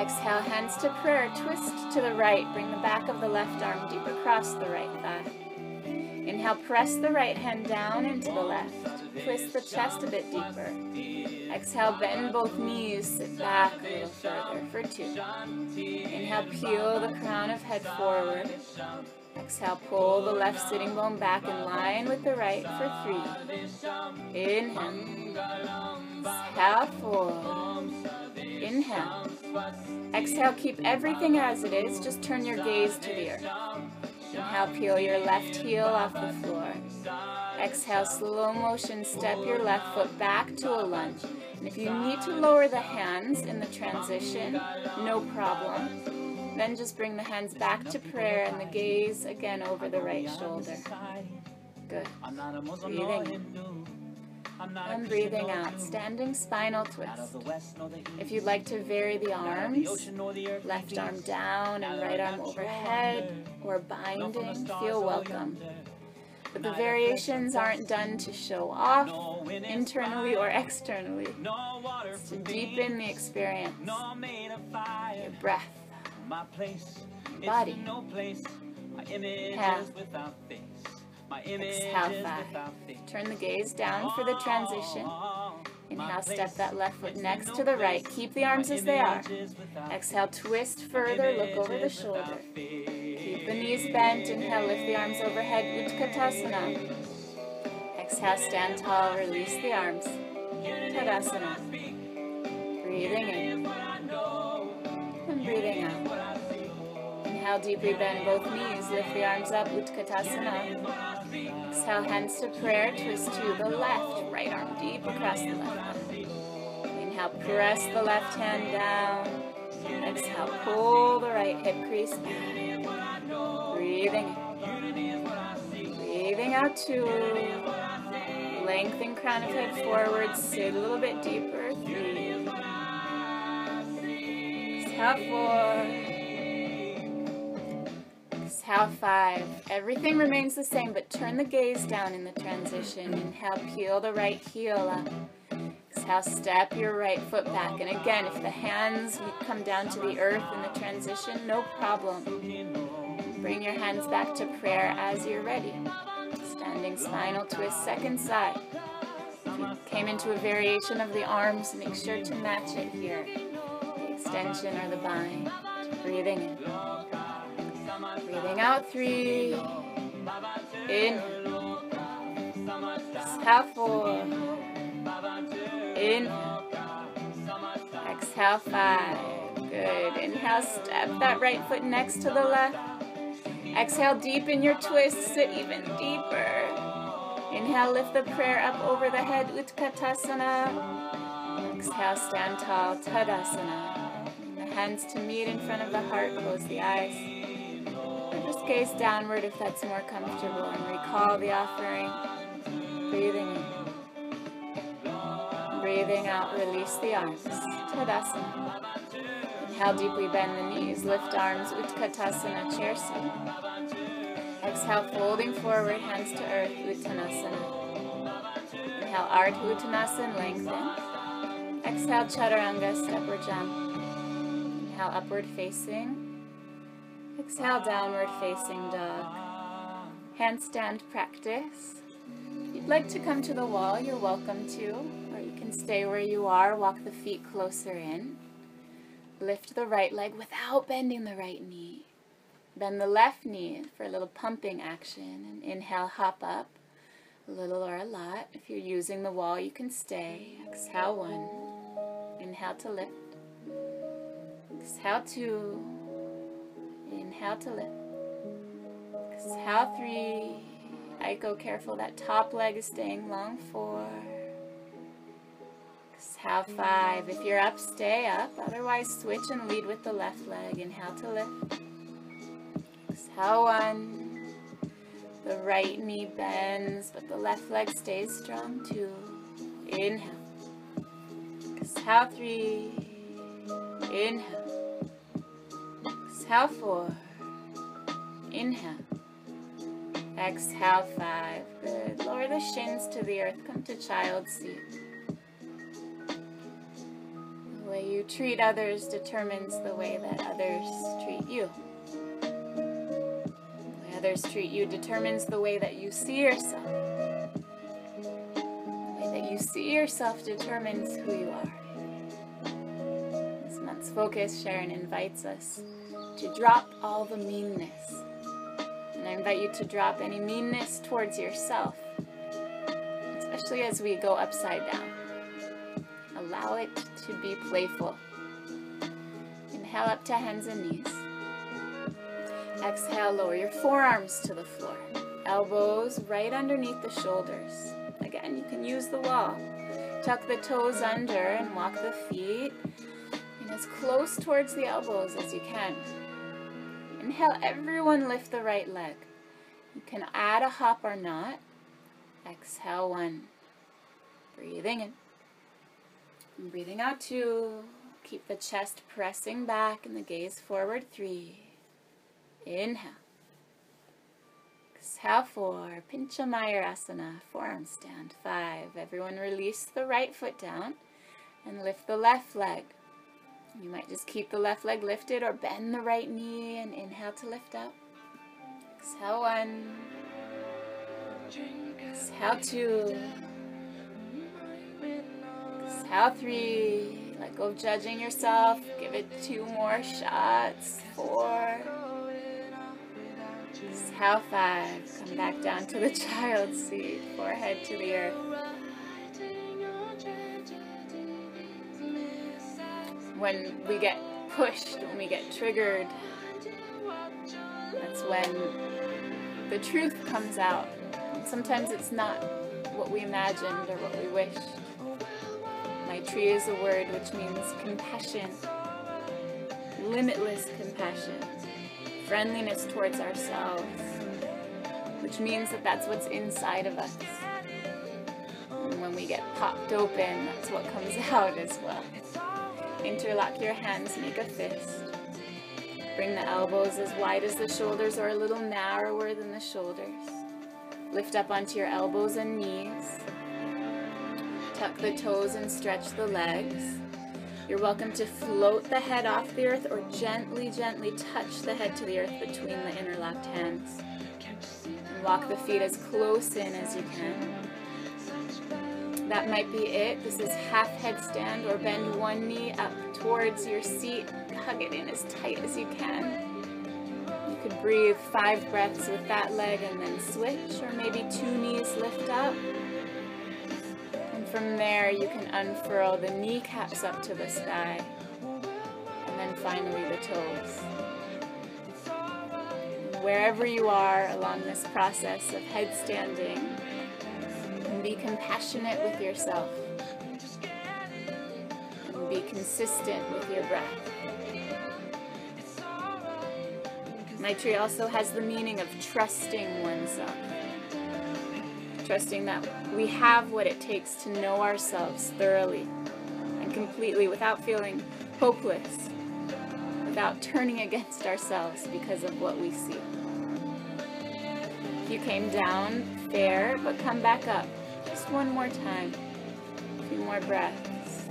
Exhale, hands to prayer. Twist to the right. Bring the back of the left arm deep across the right thigh. Inhale, press the right hand down into the left. Twist the chest a bit deeper. Exhale, bend both knees, sit back a little further for two. Inhale, peel the crown of head forward. Exhale, pull the left sitting bone back in line with the right for three. Inhale. Exhale, four. Inhale. Exhale, keep everything as it is. Just turn your gaze to the earth. Inhale, peel your left heel off the floor. Exhale, slow motion, step your left foot back to a lunge. And if you need to lower the hands in the transition, no problem. Then just bring the hands back to prayer and the gaze again over the right shoulder. Good. Breathing and breathing out, standing spinal twist. If you'd like to vary the arms, left arm down and right arm overhead, or binding, feel welcome. But the variations aren't done to show off, internally or externally. It's to deepen the experience. Your breath, body, yeah. Exhale five. Turn the gaze down for the transition. Inhale, step that left foot next to the right. Keep the arms as they are. Exhale, twist further, look over the shoulder. Keep the knees bent. Inhale, lift the arms overhead, Utkatasana. Exhale, stand tall, release the arms. Tadasana. Breathing in. Breathing out. Inhale, deeply bend both knees. Lift the arms up, Utkatasana. Exhale, hands to prayer, twist to the left. Right arm deep across the left Inhale, press the left hand down. Exhale, pull the right hip crease back. Breathing in. Breathing out two. Lengthen crown of head forward, sit a little bit deeper. Three. Exhale, four. Exhale, five. Everything remains the same, but turn the gaze down in the transition. Inhale, peel the right heel up. Exhale, step your right foot back. And again, if the hands come down to the earth in the transition, no problem. Bring your hands back to prayer as you're ready. Standing spinal twist, second side. Came into a variation of the arms, make sure to match it here. Extension or the bind. Breathing in. Breathing out three. In. Exhale four. In. Exhale five. Good. Inhale, step that right foot next to the left. Exhale, deepen your twist. Sit even deeper. Inhale, lift the prayer up over the head, Utkatasana. Exhale, stand tall, Tadasana. Hands to meet in front of the heart, close the eyes Just gaze downward if that's more comfortable and recall the offering. Breathing in. Breathing out, release the arms. Tadasana. Inhale, deeply bend the knees, lift arms, Utkatasana, chair seat. Exhale, folding forward, hands to earth, Uttanasana. Inhale, Ardha Uttanasana, lengthen. Exhale, Chaturanga, step or jump. Inhale, upward facing. Exhale, downward facing dog. Handstand practice. If you'd like to come to the wall, you're welcome to, or you can stay where you are, walk the feet closer in. Lift the right leg without bending the right knee. Bend the left knee for a little pumping action. And inhale, hop up, a little or a lot. If you're using the wall, you can stay. Exhale, one. Inhale to lift. Exhale, two. Inhale to lift. Exhale three. I go careful that top leg is staying long. Four. Exhale five. If you're up, stay up. Otherwise, switch and lead with the left leg. Inhale to lift. Exhale one. The right knee bends, but the left leg stays strong. Two. Inhale. Exhale three. Inhale. Exhale four. Inhale. Exhale five. Good. Lower the shins to the earth. Come to child's seat. The way you treat others determines the way that others treat you. The way others treat you determines the way that you see yourself. The way that you see yourself determines who you are. This month's focus, Sharon invites us to drop all the meanness. And I invite you to drop any meanness towards yourself, especially as we go upside down. Allow it to be playful. Inhale up to hands and knees. Exhale, lower your forearms to the floor. Elbows right underneath the shoulders. Again, you can use the wall. Tuck the toes under and walk the feet as close towards the elbows as you can. Inhale, everyone lift the right leg. You can add a hop or not. Exhale one. Breathing in. And breathing out two. Keep the chest pressing back and the gaze forward three. Inhale. Exhale four. Pincha Mayurasana. Forearm stand. Five. Everyone release the right foot down and lift the left leg. You might just keep the left leg lifted or bend the right knee and inhale to lift up. Exhale one. Exhale two. Exhale three. Let go of judging yourself. Give it two more shots. Four. Exhale five. Come back down to the <laughs> child's seat. Forehead to the earth. When we get pushed, when we get triggered, that's when the truth comes out. Sometimes it's not what we imagined or what we wished. Maitri is a word which means compassion, limitless compassion, friendliness towards ourselves, which means that that's what's inside of us. And when we get popped open, that's what comes <laughs> out as well. Interlock your hands, make a fist. Bring the elbows as wide as the shoulders or a little narrower than the shoulders. Lift up onto your elbows and knees. Tuck the toes and stretch the legs. You're welcome to float the head off the earth or gently, gently touch the head to the earth between the interlocked hands. And walk the feet as close in as you can. That might be it. This is half headstand or bend one knee up towards your seat. Hug it in as tight as you can You could breathe five breaths with that leg and then switch, or maybe two knees lift up. And from there, you can unfurl the kneecaps up to the sky, and then finally the toes. Wherever you are along this process of headstanding, be compassionate with yourself and be consistent with your breath. Maitri also has the meaning of trusting oneself. Trusting that we have what it takes to know ourselves thoroughly and completely without feeling hopeless, without turning <laughs> against ourselves because of what we see. You came down, fair, but come back up. Just one more time. A few more breaths.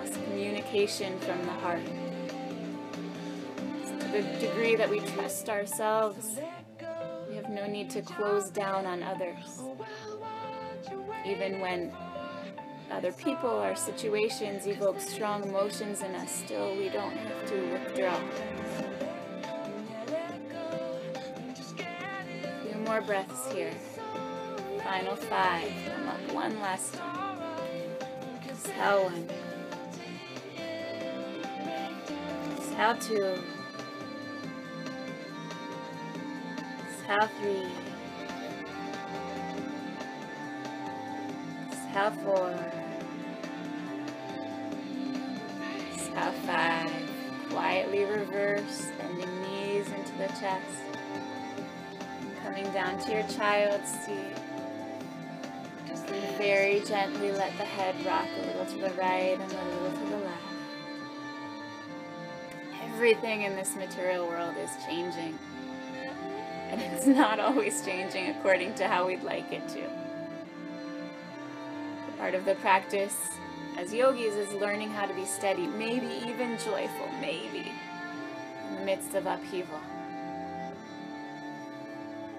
This communication from the heart To the degree that we trust ourselves, we have no need to close down on others. Even when other people or situations evoke strong emotions in us, still we don't have to withdraw. A few more breaths here. Final five. Come one last time. Exhale one. Exhale two. Exhale three. Exhale four. Exhale five. Quietly reverse, bending knees into the chest. Coming down to your child's seat. Very gently let the head rock a little to the right and a little to the left. Everything in this material world is changing and it's not always changing according to how we'd like it to. Part of the practice as yogis is learning how to be steady, maybe even joyful, maybe, in the midst of upheaval.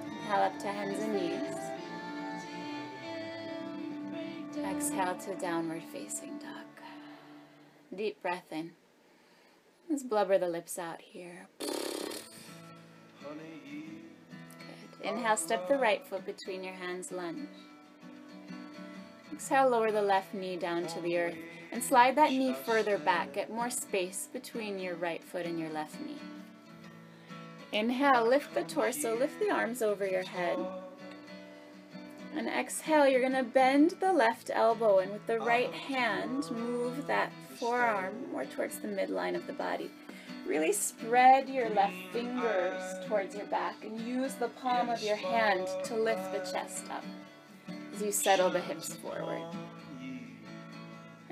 Inhale up to hands and knees. Exhale to downward facing dog. Deep breath in. Let's blubber the lips out here. Inhale, step the right foot between your hands, lunge. Exhale, lower the left knee down to the earth and slide that knee further back. Get more space between your right foot and your left knee. Inhale, lift the torso, lift the arms over your head. And exhale, you're going to bend the left elbow and with the right oh. hand, move that forearm more towards the midline of the body. Really spread your left fingers towards your back and use the palm of your hand to lift the chest up as you settle the hips forward.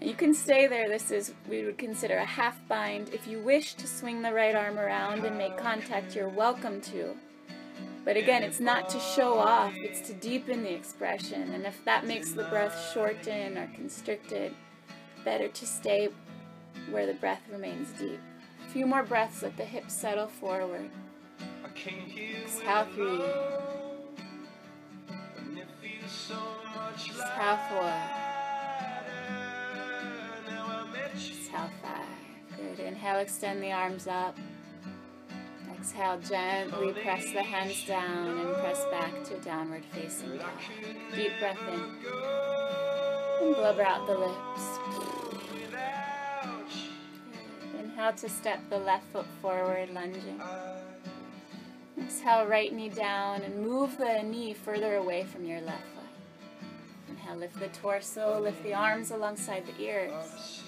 You can stay there. This is, we would consider a half bind. If you wish to swing the right arm around and make contact, you're welcome to. But again, it's not to show off, it's to deepen the expression. And if that makes the breath shorten or constricted, better to stay where the breath remains deep A few more breaths, let the hips settle forward. Exhale three. Exhale four. Exhale five. Good. Inhale, extend the arms up. Exhale, gently press the hands down and press back to downward facing dog. Deep breath in. And blubber out the lips. How to step the left foot forward, lunging. Exhale, right knee down and move the knee further away from your left foot. Inhale, lift the torso, lift the arms alongside the ears.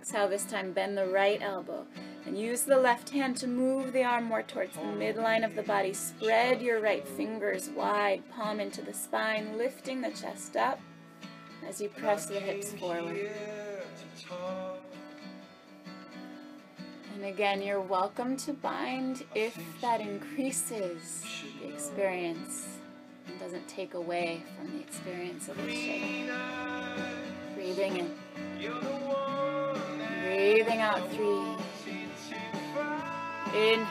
Exhale, this time bend the right elbow and use the left hand to move the arm more towards the midline of the body. Spread your right fingers wide, palm into the spine, lifting the chest up as you press the hips forward. And again, you're welcome to bind if that increases the experience and doesn't take away from the experience of the shape. Breathing in. Breathing out three. In.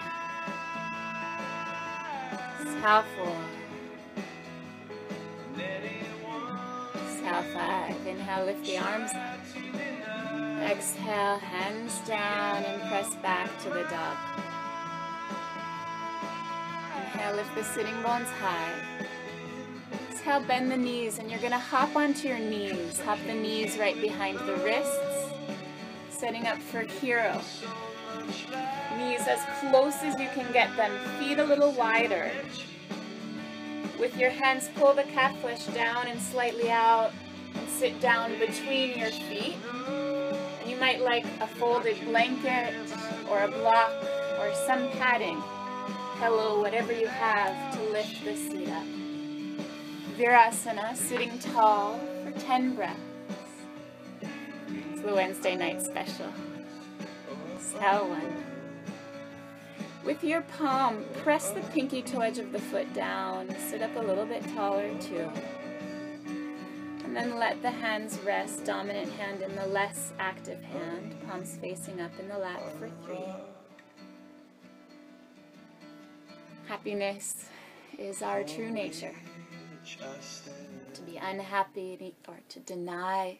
Exhale five. Inhale, lift the arms. Exhale, hands down and press back to the dog. Inhale, lift the sitting bones high. Exhale, bend the knees and you're going to hop onto your knees. Hop the knees right behind the wrists, setting up for hero. Knees as close as you can get them, feet a little wider. With your hands, pull the calf flesh down and slightly out and sit down between your feet And you might like a folded blanket or a block or some padding, pillow, whatever you have to lift the seat up. Virasana, sitting tall for 10 breaths. It's the Wednesday night special. Exhale one. With your palm, press the pinky toe edge of the foot down. Sit up a little bit taller too. And then let the hands rest, dominant hand in the less active hand, palms facing up in the lap for three. Happiness is our true nature. To be unhappy or to deny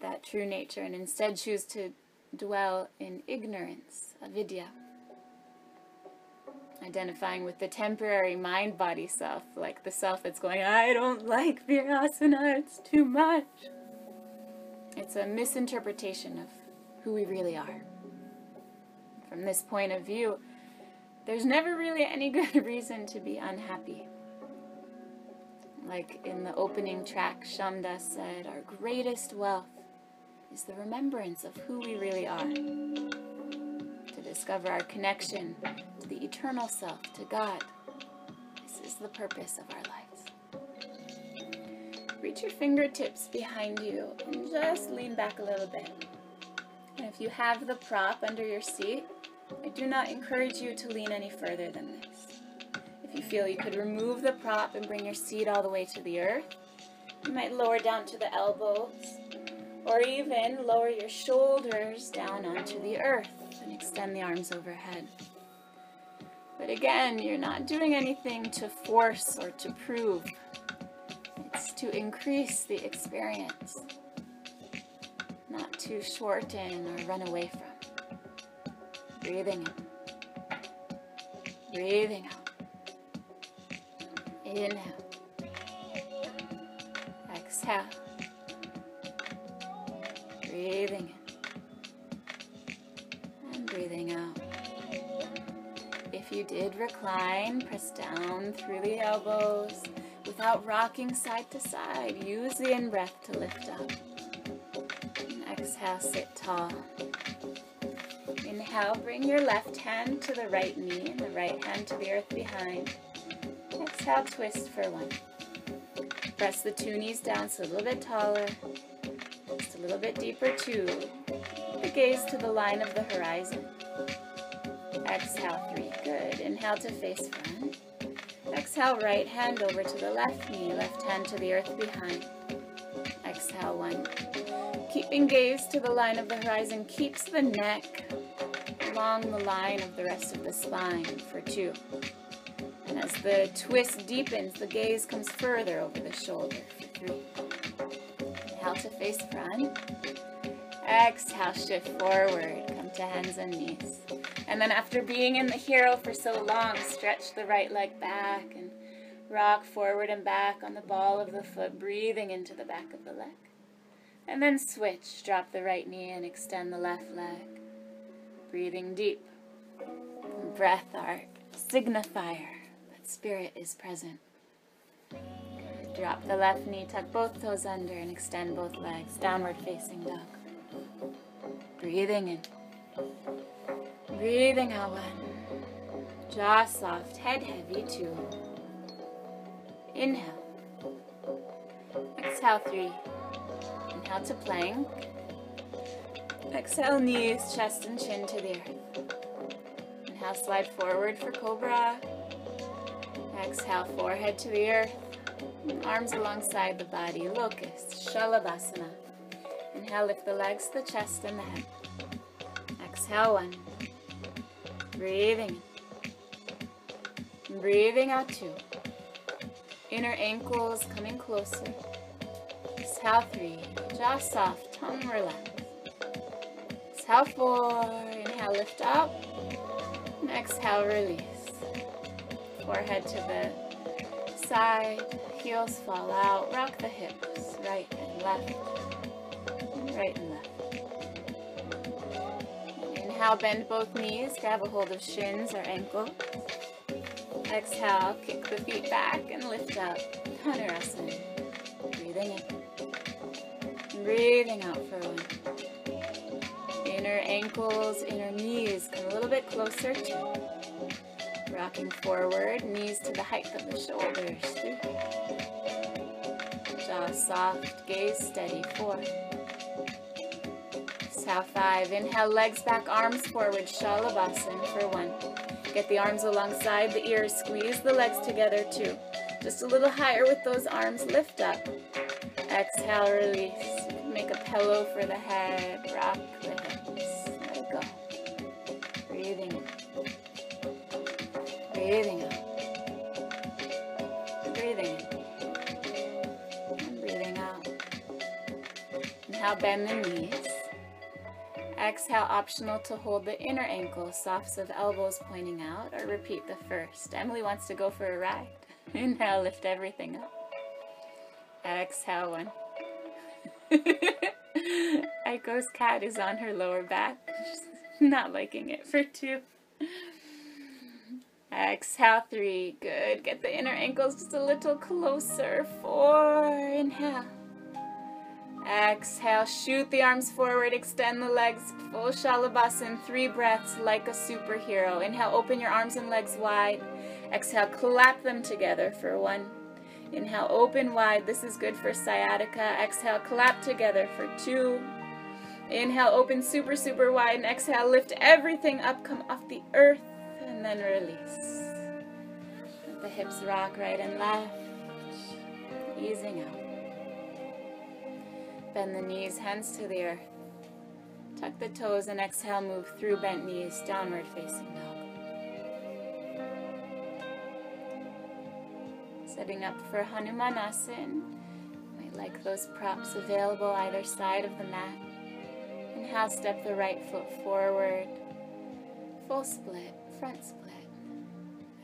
that true nature and instead choose to dwell in ignorance, avidya identifying with the temporary mind body self, like the self that's going, I don't like Virasana, it's too much. It's a misinterpretation of who we really are. From this point of view, there's never really any <laughs> good reason to be unhappy. Like in the opening track, Shyamdas said, Our greatest wealth is the remembrance of who we really are. Discover our connection to the eternal self, to God. This is the purpose of our lives. Reach your fingertips behind you and just lean back a little bit. And if you have the prop under your seat, I do not encourage you to lean any further than this. If you feel you could remove the prop and bring your seat all the way to the earth, you might lower down to the elbows, or even lower your shoulders down onto the earth extend the arms overhead. But again, you're not doing anything to force or to prove. It's to increase the experience, not to shorten or run away from. Breathing in, breathing out. Inhale, exhale, breathing in breathing out. If you did recline, press down through the elbows without rocking side to side. Use the in-breath to lift up. And exhale, sit tall. Inhale, bring your left hand to the right knee and the right hand to the earth behind. Exhale, twist for one. Press the two knees down so a little bit taller. Just a little bit deeper, two. Gaze to the line of the horizon. Exhale, three. Good. Inhale to face front. Exhale, right hand over to the left knee, left hand to the earth behind. Exhale, one. Keeping gaze to the line of the horizon keeps the neck along the line of the rest of the spine for two. And as the twist deepens, the gaze comes further over the shoulder for three. Inhale to face front. Exhale, shift forward. Come to hands and knees. And then after being in the hero for so long, stretch the right leg back and rock forward and back on the ball of the foot, breathing into the back of the leg. And then switch. Drop the right knee and extend the left leg. Breathing deep. Breath, our signifier that spirit is present. Drop the left knee, tuck both toes under, and extend both legs. Downward facing dog. Breathing in. Breathing out one. Jaw soft, head heavy two. Inhale. Exhale three. Inhale to plank. Exhale knees, chest and chin to the earth. Inhale slide forward for cobra. Exhale forehead to the earth. Arms alongside the body, locust, shalabhasana. Inhale lift the legs, the chest and the head. Exhale one. Breathing in. Breathing out two. Inner ankles coming closer. Exhale three. Jaw soft, tongue relaxed. Exhale four. Inhale, lift up. And exhale, release. Forehead to the side. Heels fall out. Rock the hips, right and left. Right and left. Inhale, bend both knees. Grab a hold of shins or ankles. Exhale, kick the feet back and lift up. Dhanurasana. Breathing in. Breathing out for one. Inner ankles, inner knees come a little bit closer. Rocking forward, knees to the height of the shoulders. Three. Jaw soft, gaze steady. Four. Five. Inhale, legs back, arms forward. Shalabhasana for one. Get the arms alongside the ears. Squeeze the legs together, two. Just a little higher with those arms. Lift up. Exhale, release. Make a pillow for the head. Rock the hips. Let it go. Breathing in. Breathing out. Breathing in. And breathing out. Now bend the knees. Exhale, optional to hold the inner ankles, softs of elbows pointing out, or repeat the first. Emily wants to go for a ride. <laughs> Inhale, lift everything up. Exhale, one. <laughs> Aiko's cat is on her lower back, <laughs> not liking it for two. Exhale, three. Good. Get the inner ankles just a little closer. Four. Inhale. Exhale, shoot the arms forward, extend the legs, full shalabhasana, three breaths like a superhero. Inhale, open your arms and legs wide. Exhale, clap them together for one. Inhale, open wide. This is good for sciatica. Exhale, clap together for two. Inhale, open super, super wide. And exhale, lift everything up, come off the earth, and then release. Let the hips rock right and left, easing out. Bend the knees, hands to the earth. Tuck the toes and exhale, move through bent knees, downward facing dog. Setting up for Hanumanasana. Might like those props available either side of the mat. Inhale, step the right foot forward. Full split, front split.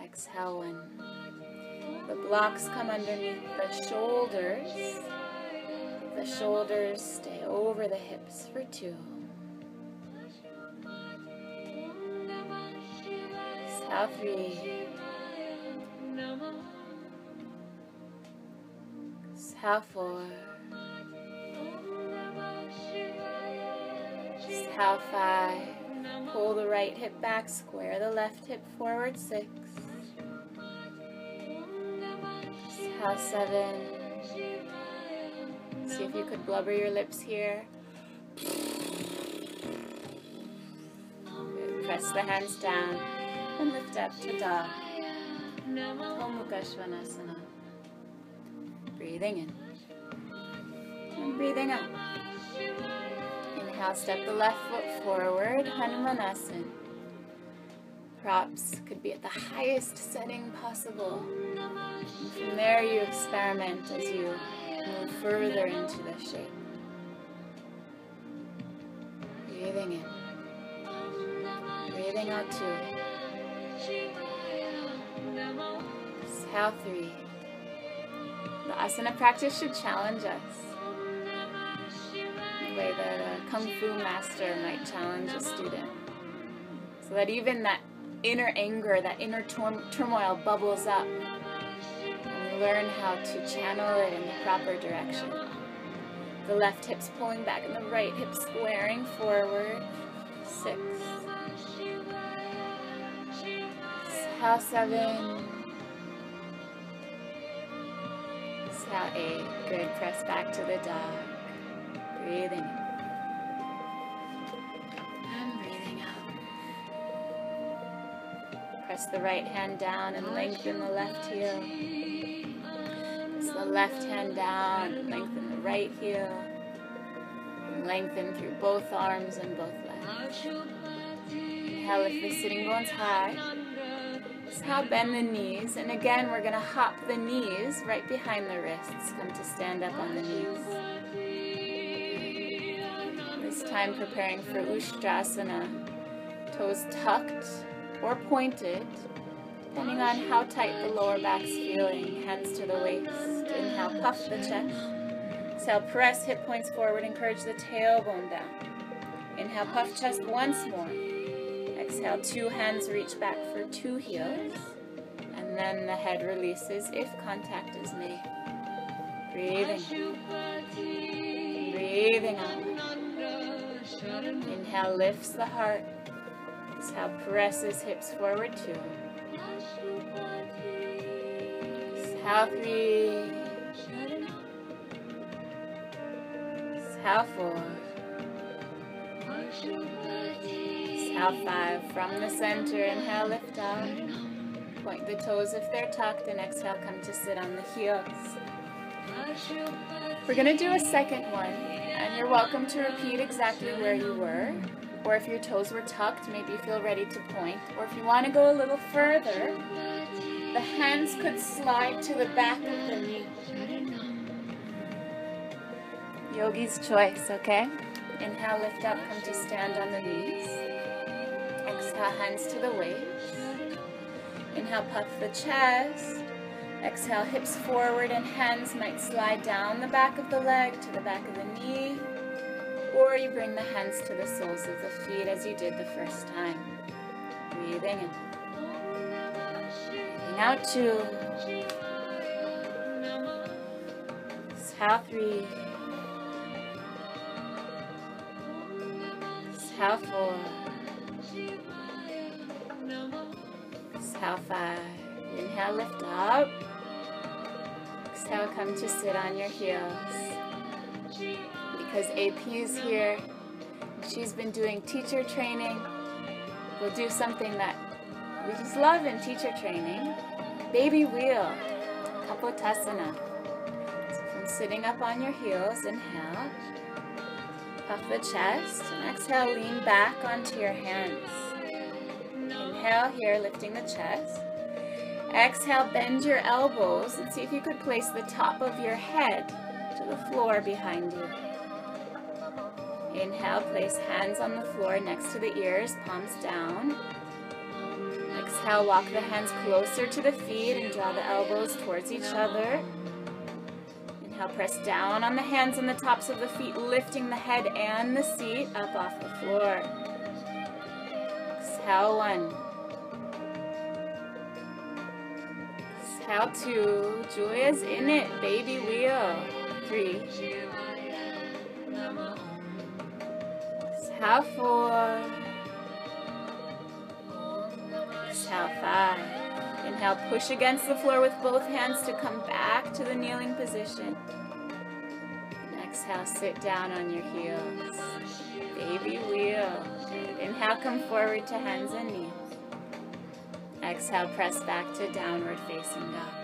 Exhale one. The blocks come underneath the shoulders. The shoulders stay over the hips for two. Four. Exhale five. Pull the right hip back, square the left hip forward, six. Exhale, seven. See if you could blubber your lips here. Good. Press the hands down and lift up to dog. Svanasana. Breathing in. And breathing out. Inhale, step the left foot forward, Hanumanasana. Props could be at the highest setting possible. And from there you experiment as you move further into the shape. Breathing in. Breathing out two. Exhale three. The asana practice should challenge us. The way that a kung fu master might challenge a student. So that even that inner anger, that inner turmoil bubbles up. Learn how to channel it in the proper direction. The left hip's pulling back and the right hip squaring forward. Six. Exhale, seven. Exhale, eight. Good. Press back to the dog. Breathing in. Press the right hand down and lengthen the left heel. The left hand down lengthen the right heel. Lengthen through both arms and both legs. Inhale, lift the sitting bones high. Exhale, bend the knees. And again, we're going to hop the knees right behind the wrists. Come to stand up on the knees. This time preparing for Ustrasana. Toes tucked or pointed, depending on how tight the lower back's feeling. Hands to the waist. Inhale, puff the chest. Exhale, press hip points forward. Encourage the tailbone down. Inhale, puff chest once more. Exhale, two hands reach back for two heels. And then the head releases if contact is made. Breathing. Breathing out. Inhale, lifts the heart. Exhale, presses hips forward two. Exhale, three. Exhale, four. half five. From the center, inhale, lift up. Point the toes if they're tucked, and exhale, come to sit on the heels. We're going to do a second one, and you're welcome to repeat exactly where you were. Or if your toes were tucked, maybe feel ready to point. Or if you want to go a little further, the hands could slide to the back of the knee. Yogi's choice, okay? Inhale, lift up, come to stand on the knees. Exhale, hands to the waist. Inhale, puff the chest. Exhale, hips forward and hands might slide down the back of the leg to the back of the knee. Or you bring the hands to the soles of the feet as you did the first time. Breathing in. Breathing out two. Exhale three. Exhale four. Exhale five. Inhale, lift up. Exhale, come to sit on your heels. Because AP is here. She's been doing teacher training. We'll do something that we just love in teacher training. Baby wheel. Kapotasana. So sitting up on your heels, inhale. Puff the chest. And exhale, lean back onto your hands. Inhale here, lifting the chest. Exhale, bend your elbows and see if you could place the top of your head to the floor behind you. Inhale, place hands on the floor next to the ears, palms down. Exhale, walk the hands closer to the feet and draw the elbows towards each other. Inhale, press down on the hands and the tops of the feet, lifting the head and the seat up off the floor. Exhale, one. Exhale, two. Julia's in it, baby wheel. Three. how four. how five. Inhale, push against the floor with both hands to come back to the kneeling position. And exhale, sit down on your heels. Baby wheel. Inhale, come forward to hands and knees. Exhale, press back to downward facing dog.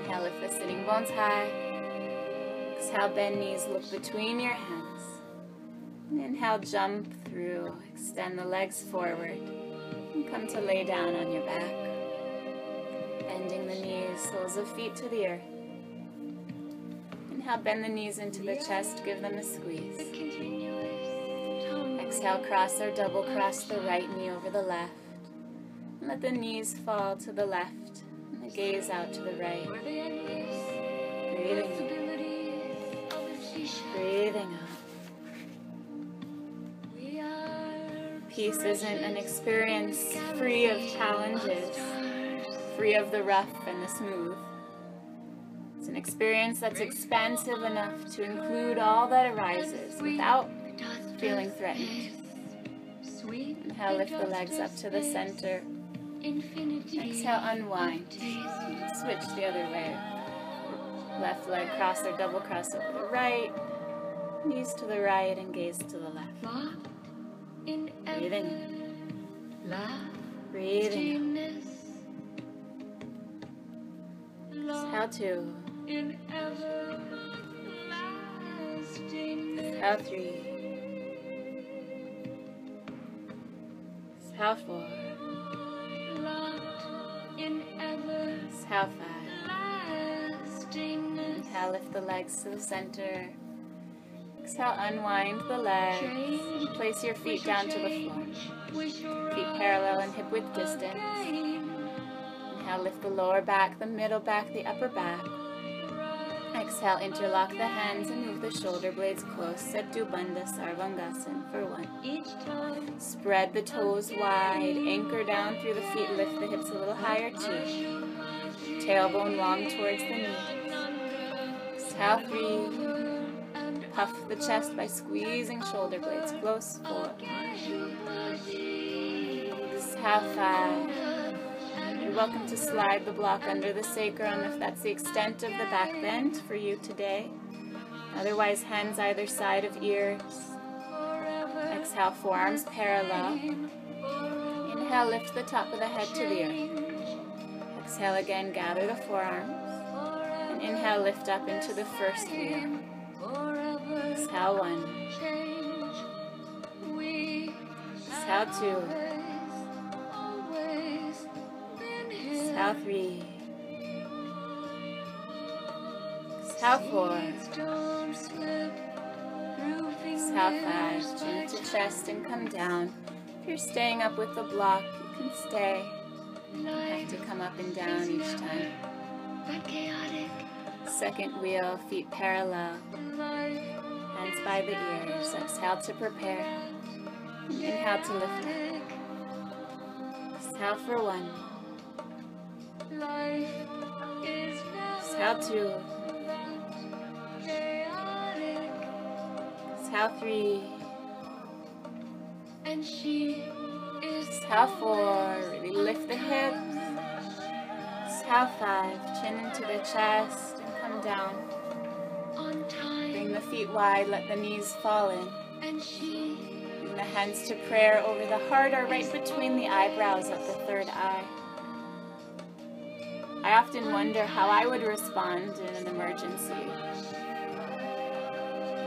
Inhale, lift the sitting bones high. Exhale, bend knees, look between your hands. Inhale, jump through, extend the legs forward. And come to lay down on your back. Bending the knees, soles of feet to the earth. Inhale, bend the knees into the chest, give them a squeeze. Exhale, cross or double cross the right knee over the left. And let the knees fall to the left and the gaze out to the right. Breathing in. Breathing out. Peace isn't an experience free of challenges, free of the rough and the smooth. It's an experience that's expansive enough to include all that arises without feeling threatened. Inhale, lift the legs up to the center. Exhale, unwind. Switch the other way. Left leg cross or double cross over the right. Knees to the right and gaze to the left. Breathing in. Breathing out. Exhale two. Exhale three. Exhale four. Exhale five. Inhale, lift the legs to the center. Exhale, unwind the legs. Place your feet down to the floor. Feet parallel and hip width distance. Inhale, lift the lower back, the middle back, the upper back. Exhale, interlock the hands and move the shoulder blades close. Setu Bandha Sarvangasana for one. Spread the toes wide. Anchor down through the feet. Lift the hips a little higher, two. Tailbone long towards the knee. Exhale, three. Puff the chest by squeezing shoulder blades close, four. Exhale, five. You're welcome to slide the block under the sacrum if that's the extent of the back bend for you today. Otherwise, hands either side of ears. Exhale, forearms parallel. Inhale, lift the top of the head to the earth. Exhale again, gather the forearms. And inhale, lift up into the first wheel. Exhale one. Exhale two. Exhale three. Exhale four. Exhale five. Chin to chest and come down. If you're staying up with the block, you can stay. You have to come up and down each time. Second wheel, feet parallel. Hands by the ears. Exhale to prepare. Inhale to lift up. Exhale for one. Exhale two. Exhale three. And she is Exhale four. Really lift the hips. Exhale five. Chin into the chest down. Bring the feet wide. Let the knees fall in. Bring the hands to prayer over the heart or right between the eyebrows of the third eye. I often wonder how I would respond in an emergency.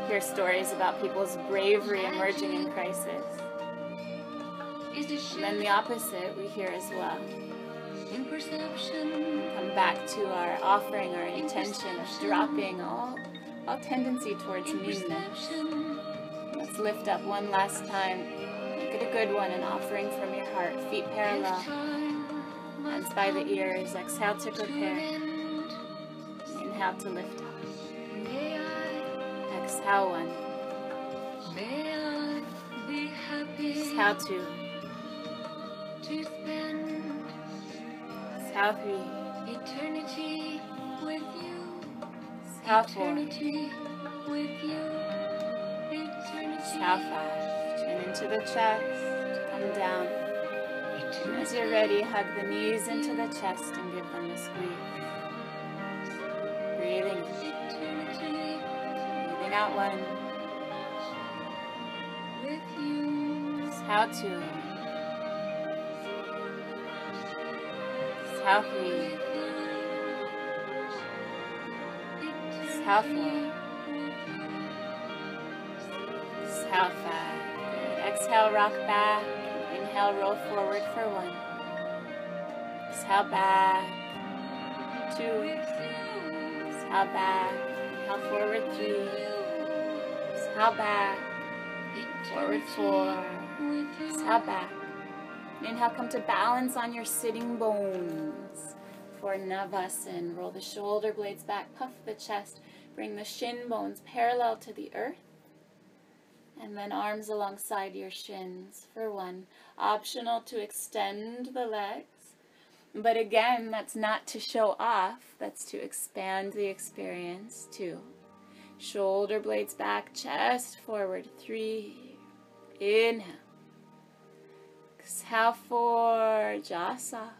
Hear stories about people's bravery emerging in crisis. And then the opposite we hear as well. Come back to our offering, our intention of dropping all, all tendency towards meanness. Let's lift up one last time. Make it a good one, an offering from your heart. Feet parallel. Hands by the ears. Exhale to prepare. Inhale to lift up. Exhale one. Exhale two. Three. Eternity with you. Four. Eternity with you. Eternity. Chin into the chest. Come down. And as you're ready, hug the knees into the chest and give them a squeeze. Breathing in. Breathing out one. with you, Exhale two. Exhale three. Exhale four. Exhale five. Exhale, rock back. Inhale, roll forward for one. Exhale back. Two. Exhale back. Inhale forward three. Exhale back. Forward four. Exhale back. Inhale, come to balance on your sitting bones. For Navasana, roll the shoulder blades back, puff the chest, bring the shin bones parallel to the earth. And then arms alongside your shins for one. Optional to extend the legs. But again, that's not to show off, that's to expand the experience. Two. Shoulder blades back, chest forward. Three. Inhale. Exhale four, soft.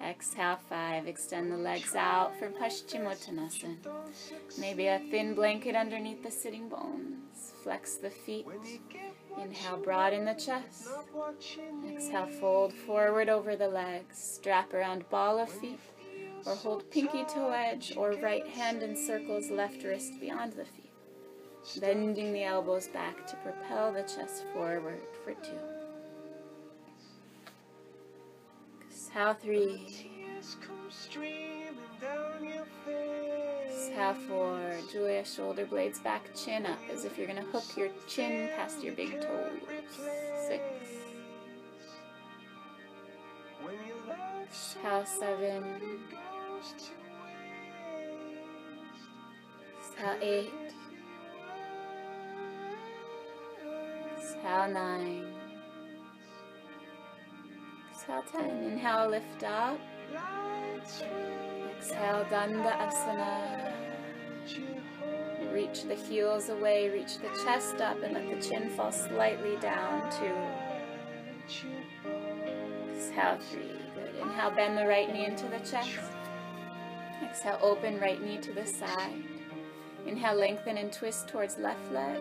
Exhale five, extend the legs out for Paschimottanasana. Maybe a thin blanket underneath the sitting bones. Flex the feet. Inhale, broaden the chest. Exhale, fold forward over the legs. Strap around ball of feet. Or hold pinky toe edge or right hand encircles left wrist beyond the feet. Bending the elbows back to propel the chest forward for two. Exhale three. Exhale four. Julia, shoulder blades back, chin up, as if you're gonna hook your chin past your big toes. Six. Exhale seven. Exhale eight. Exhale nine. Exhale ten. Inhale, lift up. Exhale, Danda Asana. Reach the heels away, reach the chest up, and let the chin fall slightly down. Two. Exhale, three. Good. Inhale, bend the right knee into the chest. Exhale, open right knee to the side. Inhale, lengthen and twist towards left leg.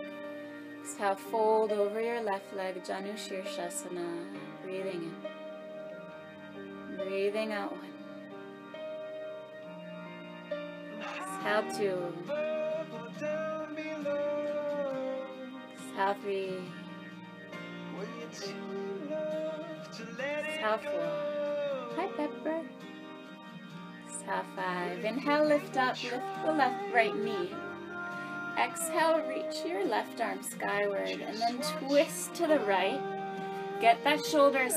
Exhale, fold over your left leg, Janu Shirshasana. Breathing in. Breathing out one. Exhale two. Exhale three. Exhale four. Hi Pepper. Exhale five. Inhale, lift up, lift the left right knee. Exhale, reach your left arm skyward and then twist to the right. Get that shoulder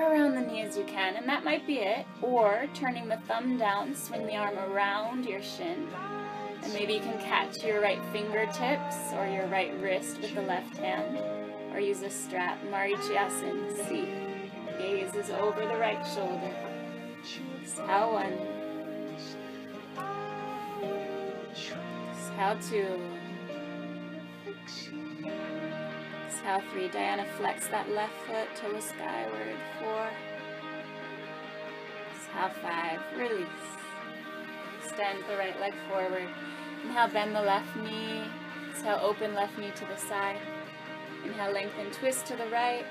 far around the knee as you can, and that might be it. Or turning the thumb down, swing the arm around your shin. And maybe you can catch your right fingertips or your right wrist with the left hand. Or use a strap, Marichyasana C, gaze is over the right shoulder. Exhale one. Exhale two. Exhale three. Diana, flex that left foot, toe skyward. Four. Exhale five. Release. Extend the right leg forward. Inhale, bend the left knee. Exhale, open left knee to the side. Inhale, lengthen, twist to the right.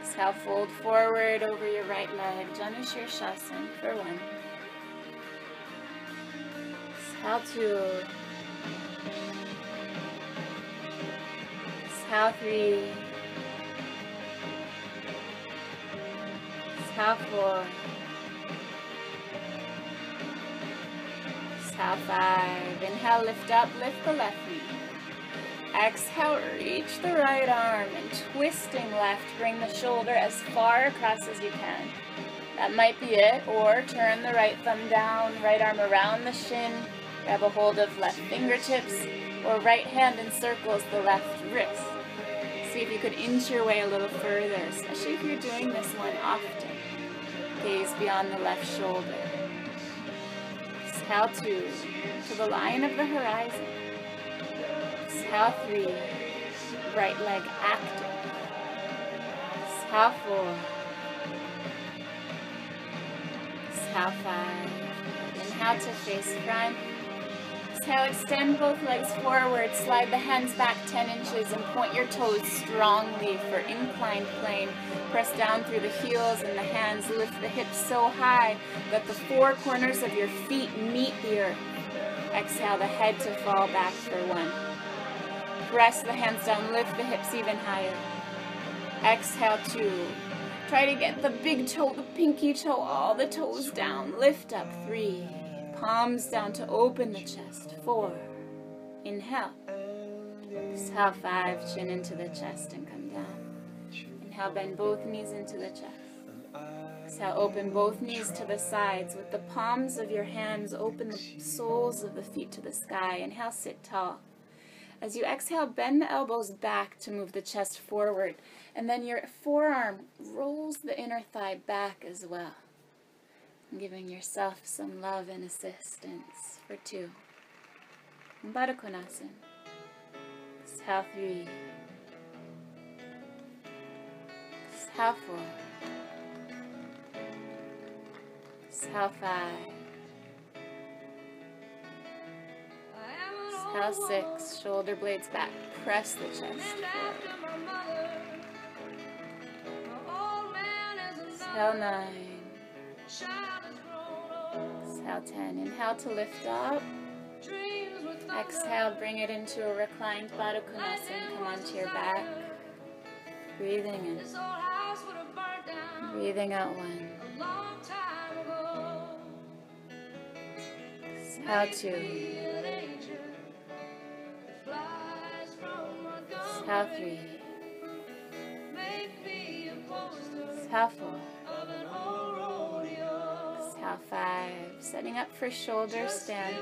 Exhale, fold forward over your right leg. Janu Shirshasana for one. Exhale two. Exhale three. Exhale four. Exhale five. Inhale, lift up, lift the left knee. Exhale, reach the right arm and twisting left, bring the shoulder as far across as you can. That might be it, or turn the right thumb down, right arm around the shin, grab a hold of left fingertips, or right hand encircles the left wrist see if you could inch your way a little further, especially if you're doing this one often. Gaze beyond the left shoulder. Exhale two to the line of the horizon. Exhale three, right leg active. Exhale four. Exhale five. Inhale to face front. Exhale, extend both legs forward. Slide the hands back 10 inches and point your toes strongly for inclined plane. Press down through the heels and the hands. Lift the hips so high that the four corners of your feet meet the earth. Exhale the head to fall back for one. Press the hands down, lift the hips even higher. Exhale two. Try to get the big toe, the pinky toe, all the toes down. Lift up three. Palms down to open the chest. Four. Inhale. Exhale five. Chin into the chest and come down. Inhale, bend both knees into the chest. Exhale, open both knees to the sides. With the palms of your hands, open the soles of the feet to the sky. Inhale, sit tall. As you exhale, bend the elbows back to move the chest forward. And then your forearm rolls the inner thigh back as well. Giving yourself some love and assistance for two. Baddha Konasana. Exhale three. Exhale four. Exhale five. Exhale six. Shoulder blades back. Press the chest forward. Exhale nine. Exhale ten. Inhale to lift up. Exhale, bring it into a reclined Baddha Konasana. Come onto your back. Breathing in. Breathing out one. Exhale two. Exhale three. Exhale four. Exhale five. Setting up for shoulder stand.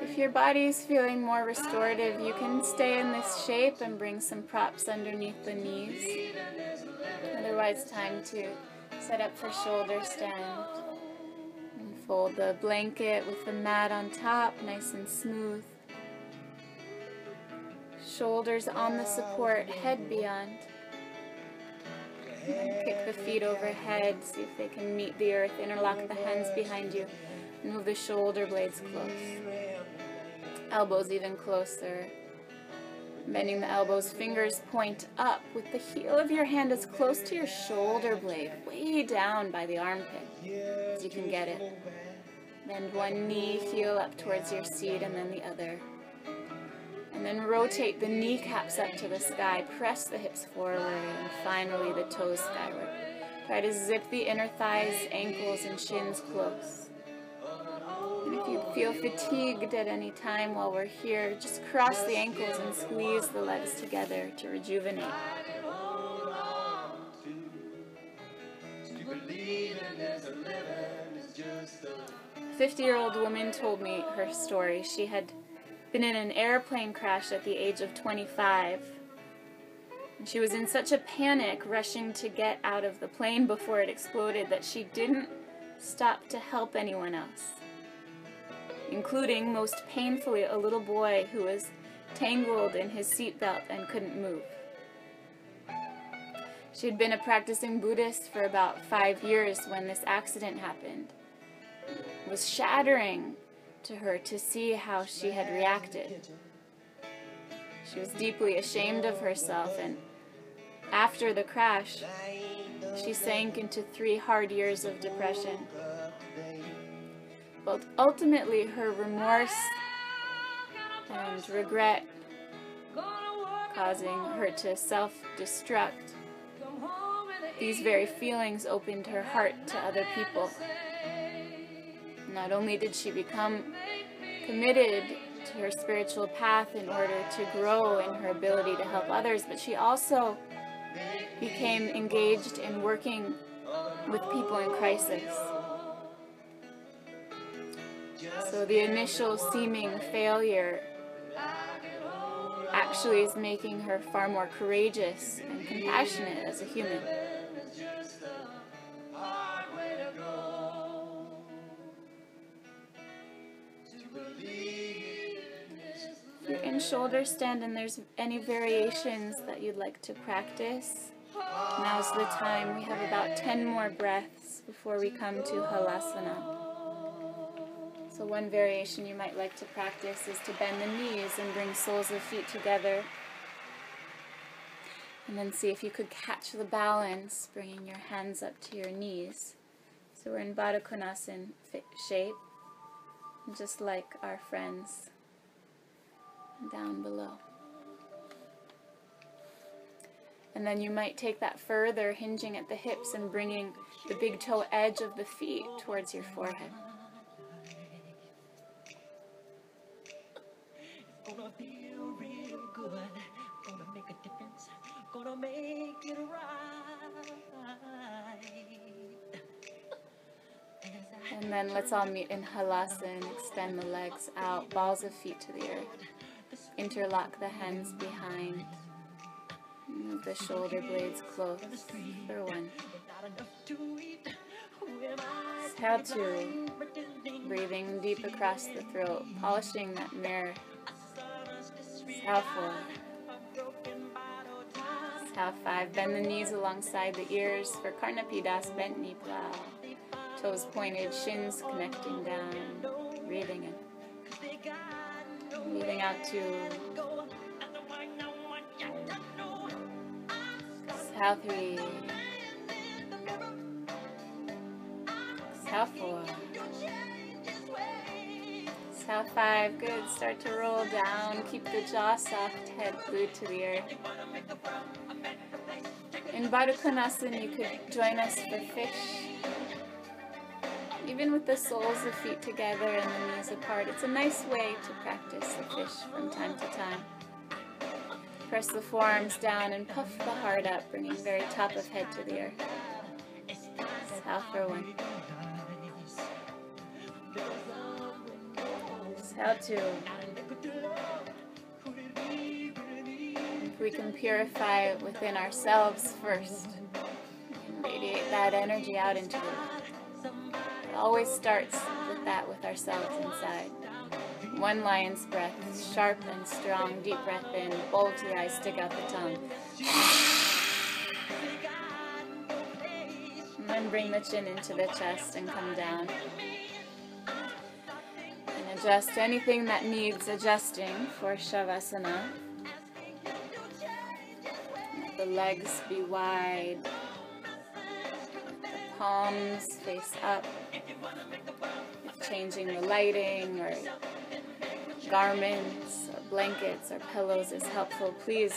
If your body is feeling more restorative, you can stay in this shape and bring some props underneath the knees. Otherwise, time to set up for shoulder stand. And fold the blanket with the mat on top, nice and smooth. Shoulders on the support, head beyond. And kick the feet overhead, see if they can meet the earth. Interlock the hands behind you. Move the shoulder blades close. Elbows even closer. Bending the elbows, fingers point up with the heel of your hand as close to your shoulder blade, way down by the armpit as you can get it. Bend one knee, heel up towards your seat, and then the other. And then rotate the kneecaps up to the sky. Press the hips forward and finally the toes skyward. Try to zip the inner thighs, ankles, and shins close. And if you feel fatigued at any time while we're here, just cross the ankles and squeeze the legs together to rejuvenate. 50 year old woman told me her story. She had been in an airplane crash at the age of 25. And she was in such a panic rushing to get out of the plane before it exploded that she didn't stop to help anyone else, including, most painfully, a little boy who was tangled in his seatbelt and couldn't move. She had been a practicing Buddhist for about five years when this accident happened. It was shattering to her to see how she had reacted. She was deeply ashamed of herself, and after the crash, she sank into three hard years of depression. But ultimately, her remorse and regret causing her to self destruct. These very feelings opened her heart to other people. Not only did she become committed to her spiritual path in order to grow in her ability to help others, but she also became engaged in working with people in crisis. So the initial seeming failure actually is making her far more courageous and compassionate as a human. If you're in shoulder stand and there's any variations that you'd like to practice, Now's the time. We have about 10 more breaths before we come to Halasana. So, one variation you might like to practice is to bend the knees and bring soles of feet together. And then see if you could catch the balance, bringing your hands up to your knees. So, we're in Baddha Konasana shape, just like our friends down below. And then you might take that further, hinging at the hips and bringing the big toe edge of the feet towards your forehead. Gonna make it right. And then let's all meet in halasana. Extend the legs out, balls of feet to the earth. Interlock the hands behind. Move the shoulder blades close for one. Exhale two. Breathing deep across the throat, polishing that mirror. Exhale four. Exhale five. Bend the knees alongside the ears for Karnapidasana, bent knee plow. Toes pointed, shins connecting down. Breathing in. Breathing out to Exhale three. Exhale four. Exhale five. Good. Start to roll down. Keep the jaw soft, head glued to the earth. In Baddha you could join us for fish. Even with the soles of feet together and the knees apart, it's a nice way to practice the fish from time to time. Press the forearms down and puff the heart up, bringing very top of head to the earth. Exhale for one. Exhale two. We can purify it within ourselves first. radiate that energy out into the world. Always starts with that with ourselves inside. One lion's breath, sharp and strong, deep breath in, bold your eyes, stick out the tongue. And then bring the chin into the chest and come down. And adjust anything that needs adjusting for Shavasana. Let the legs be wide. Palms face up. Changing the lighting or garments or blankets or pillows is helpful, please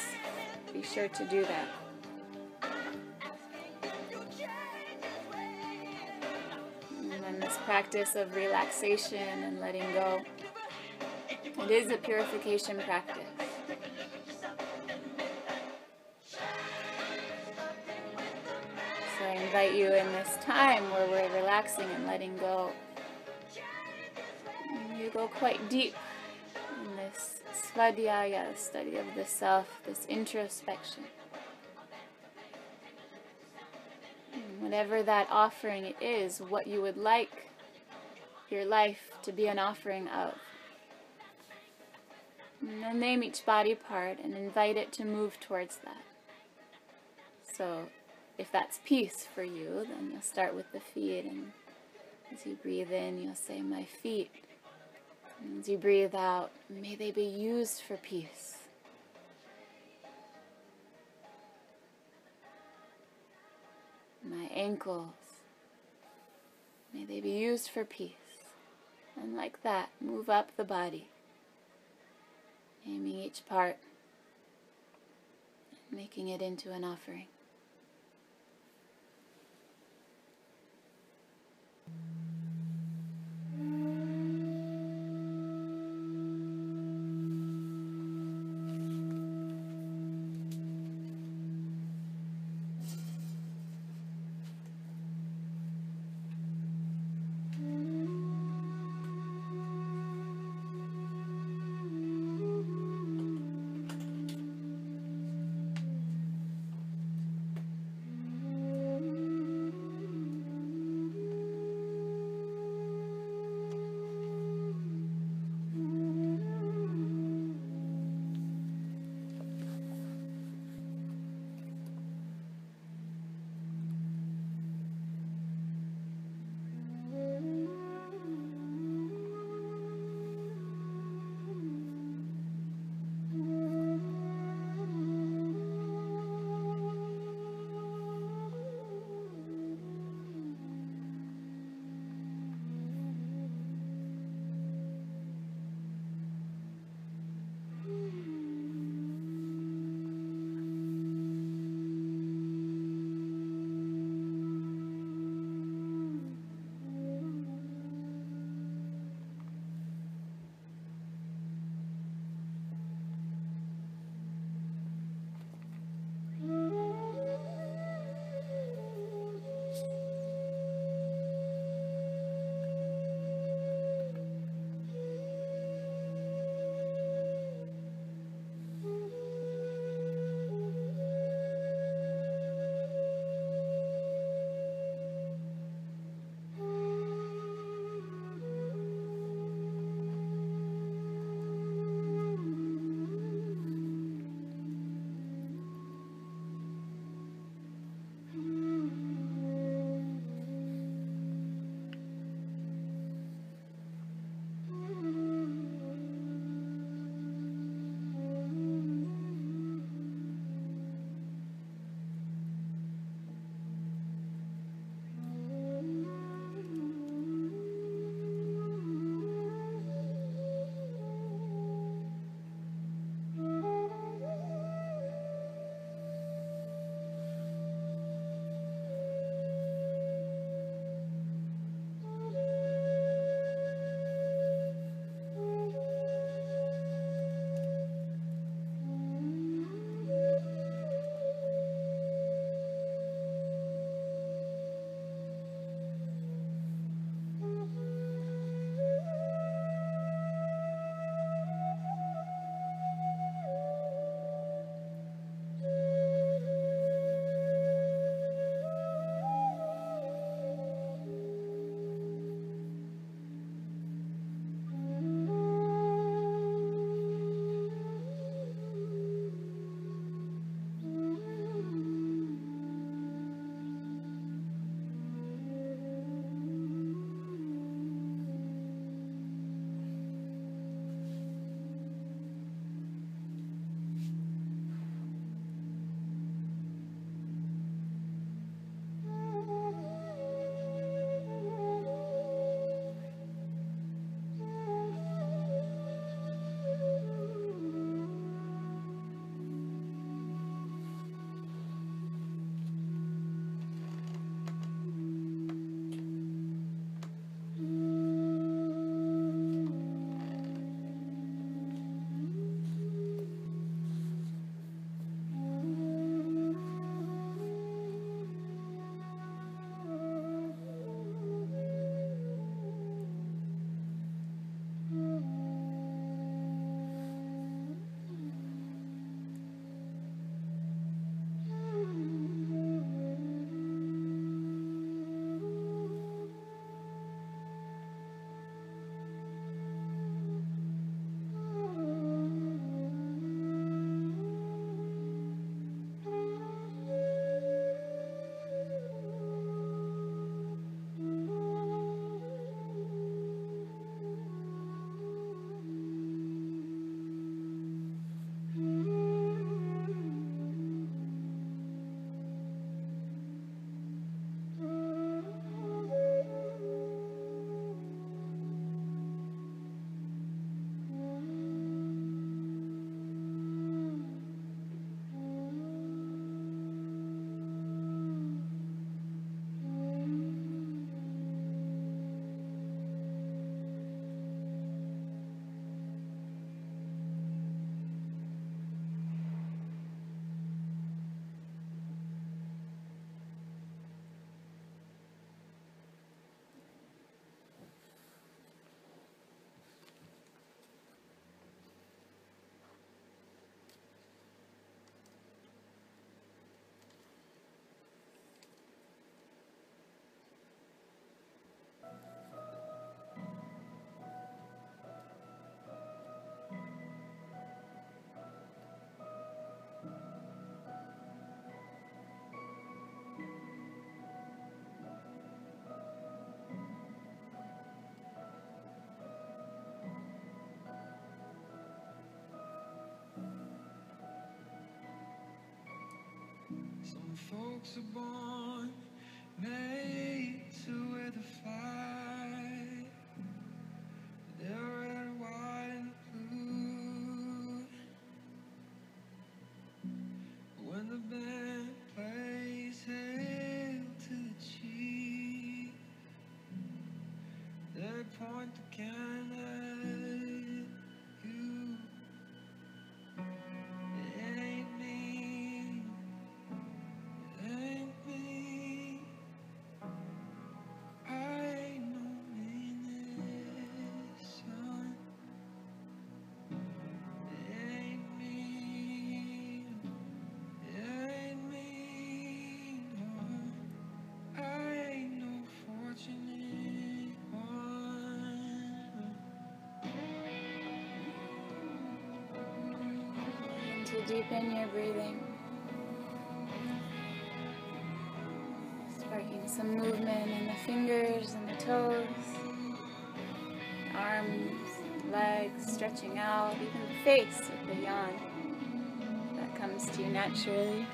be sure to do that. And then this practice of relaxation and letting go, it is a purification practice. Invite you in this time where we're relaxing and letting go. You go quite deep in this svadhyaya, study of the self, this introspection. Whatever that offering is, what you would like your life to be an offering of. And then name each body part and invite it to move towards that. So, if that's peace for you, then you'll start with the feet, and as you breathe in, you'll say, My feet And as you breathe out, may they be used for peace. My ankles, may they be used for peace. And like that, move up the body, naming each part, making it into an offering. Mm-hmm. Folks are born, made to wear the flag. They're red, white, and blue. When the band plays hail to the chief, they point the cannon Deepen your breathing. Sparking some movement in the fingers and the toes, arms, legs stretching out, even the face with the yawn. That comes to you naturally.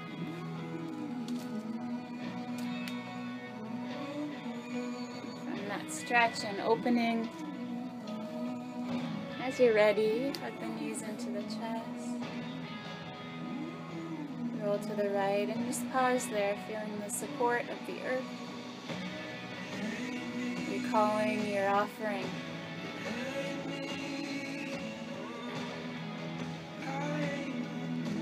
From that stretch and opening, as you're ready, hug the knees into the chest. Roll to the right and just pause there, feeling the support of the earth. Recalling your offering.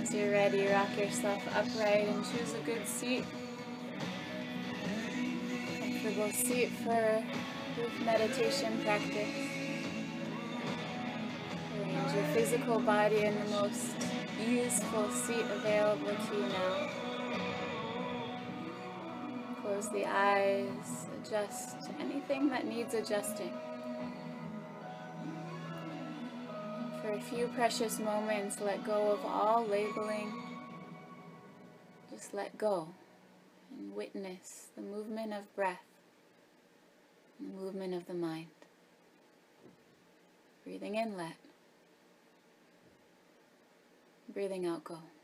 As you're ready, rock yourself upright and choose a good seat. Comfortable seat for group meditation practice. Arrange your physical body in the most useful seat available to you now. Close the eyes, adjust anything that needs adjusting. For a few precious moments, let go of all labeling. Just let go and witness the movement of breath, the movement of the mind. Breathing in, let. Breathing out, go.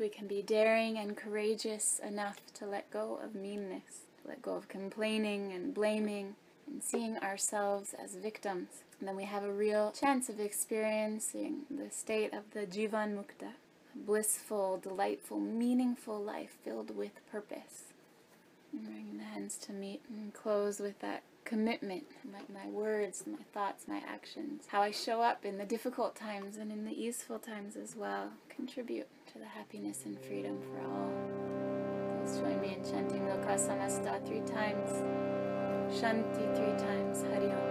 We can be daring and courageous enough to let go of meanness, to let go of complaining and blaming, and seeing ourselves as victims. And then we have a real chance of experiencing the state of the Jivan Mukta, a blissful, delightful, meaningful life filled with purpose. And bringing the hands to meet and close with that commitment, like my words, my thoughts, my actions, how I show up in the difficult times and in the easeful times as well, contribute to the happiness and freedom for all. Please join me in chanting Loka Samasta three times, Shanti three times, Hari Om.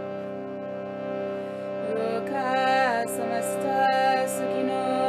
Loka Sukhino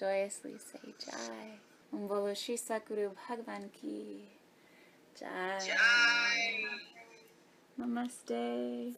joyously say Jai. Om Bolo Shri Satguru Bhagavan ki. Jai. Namaste.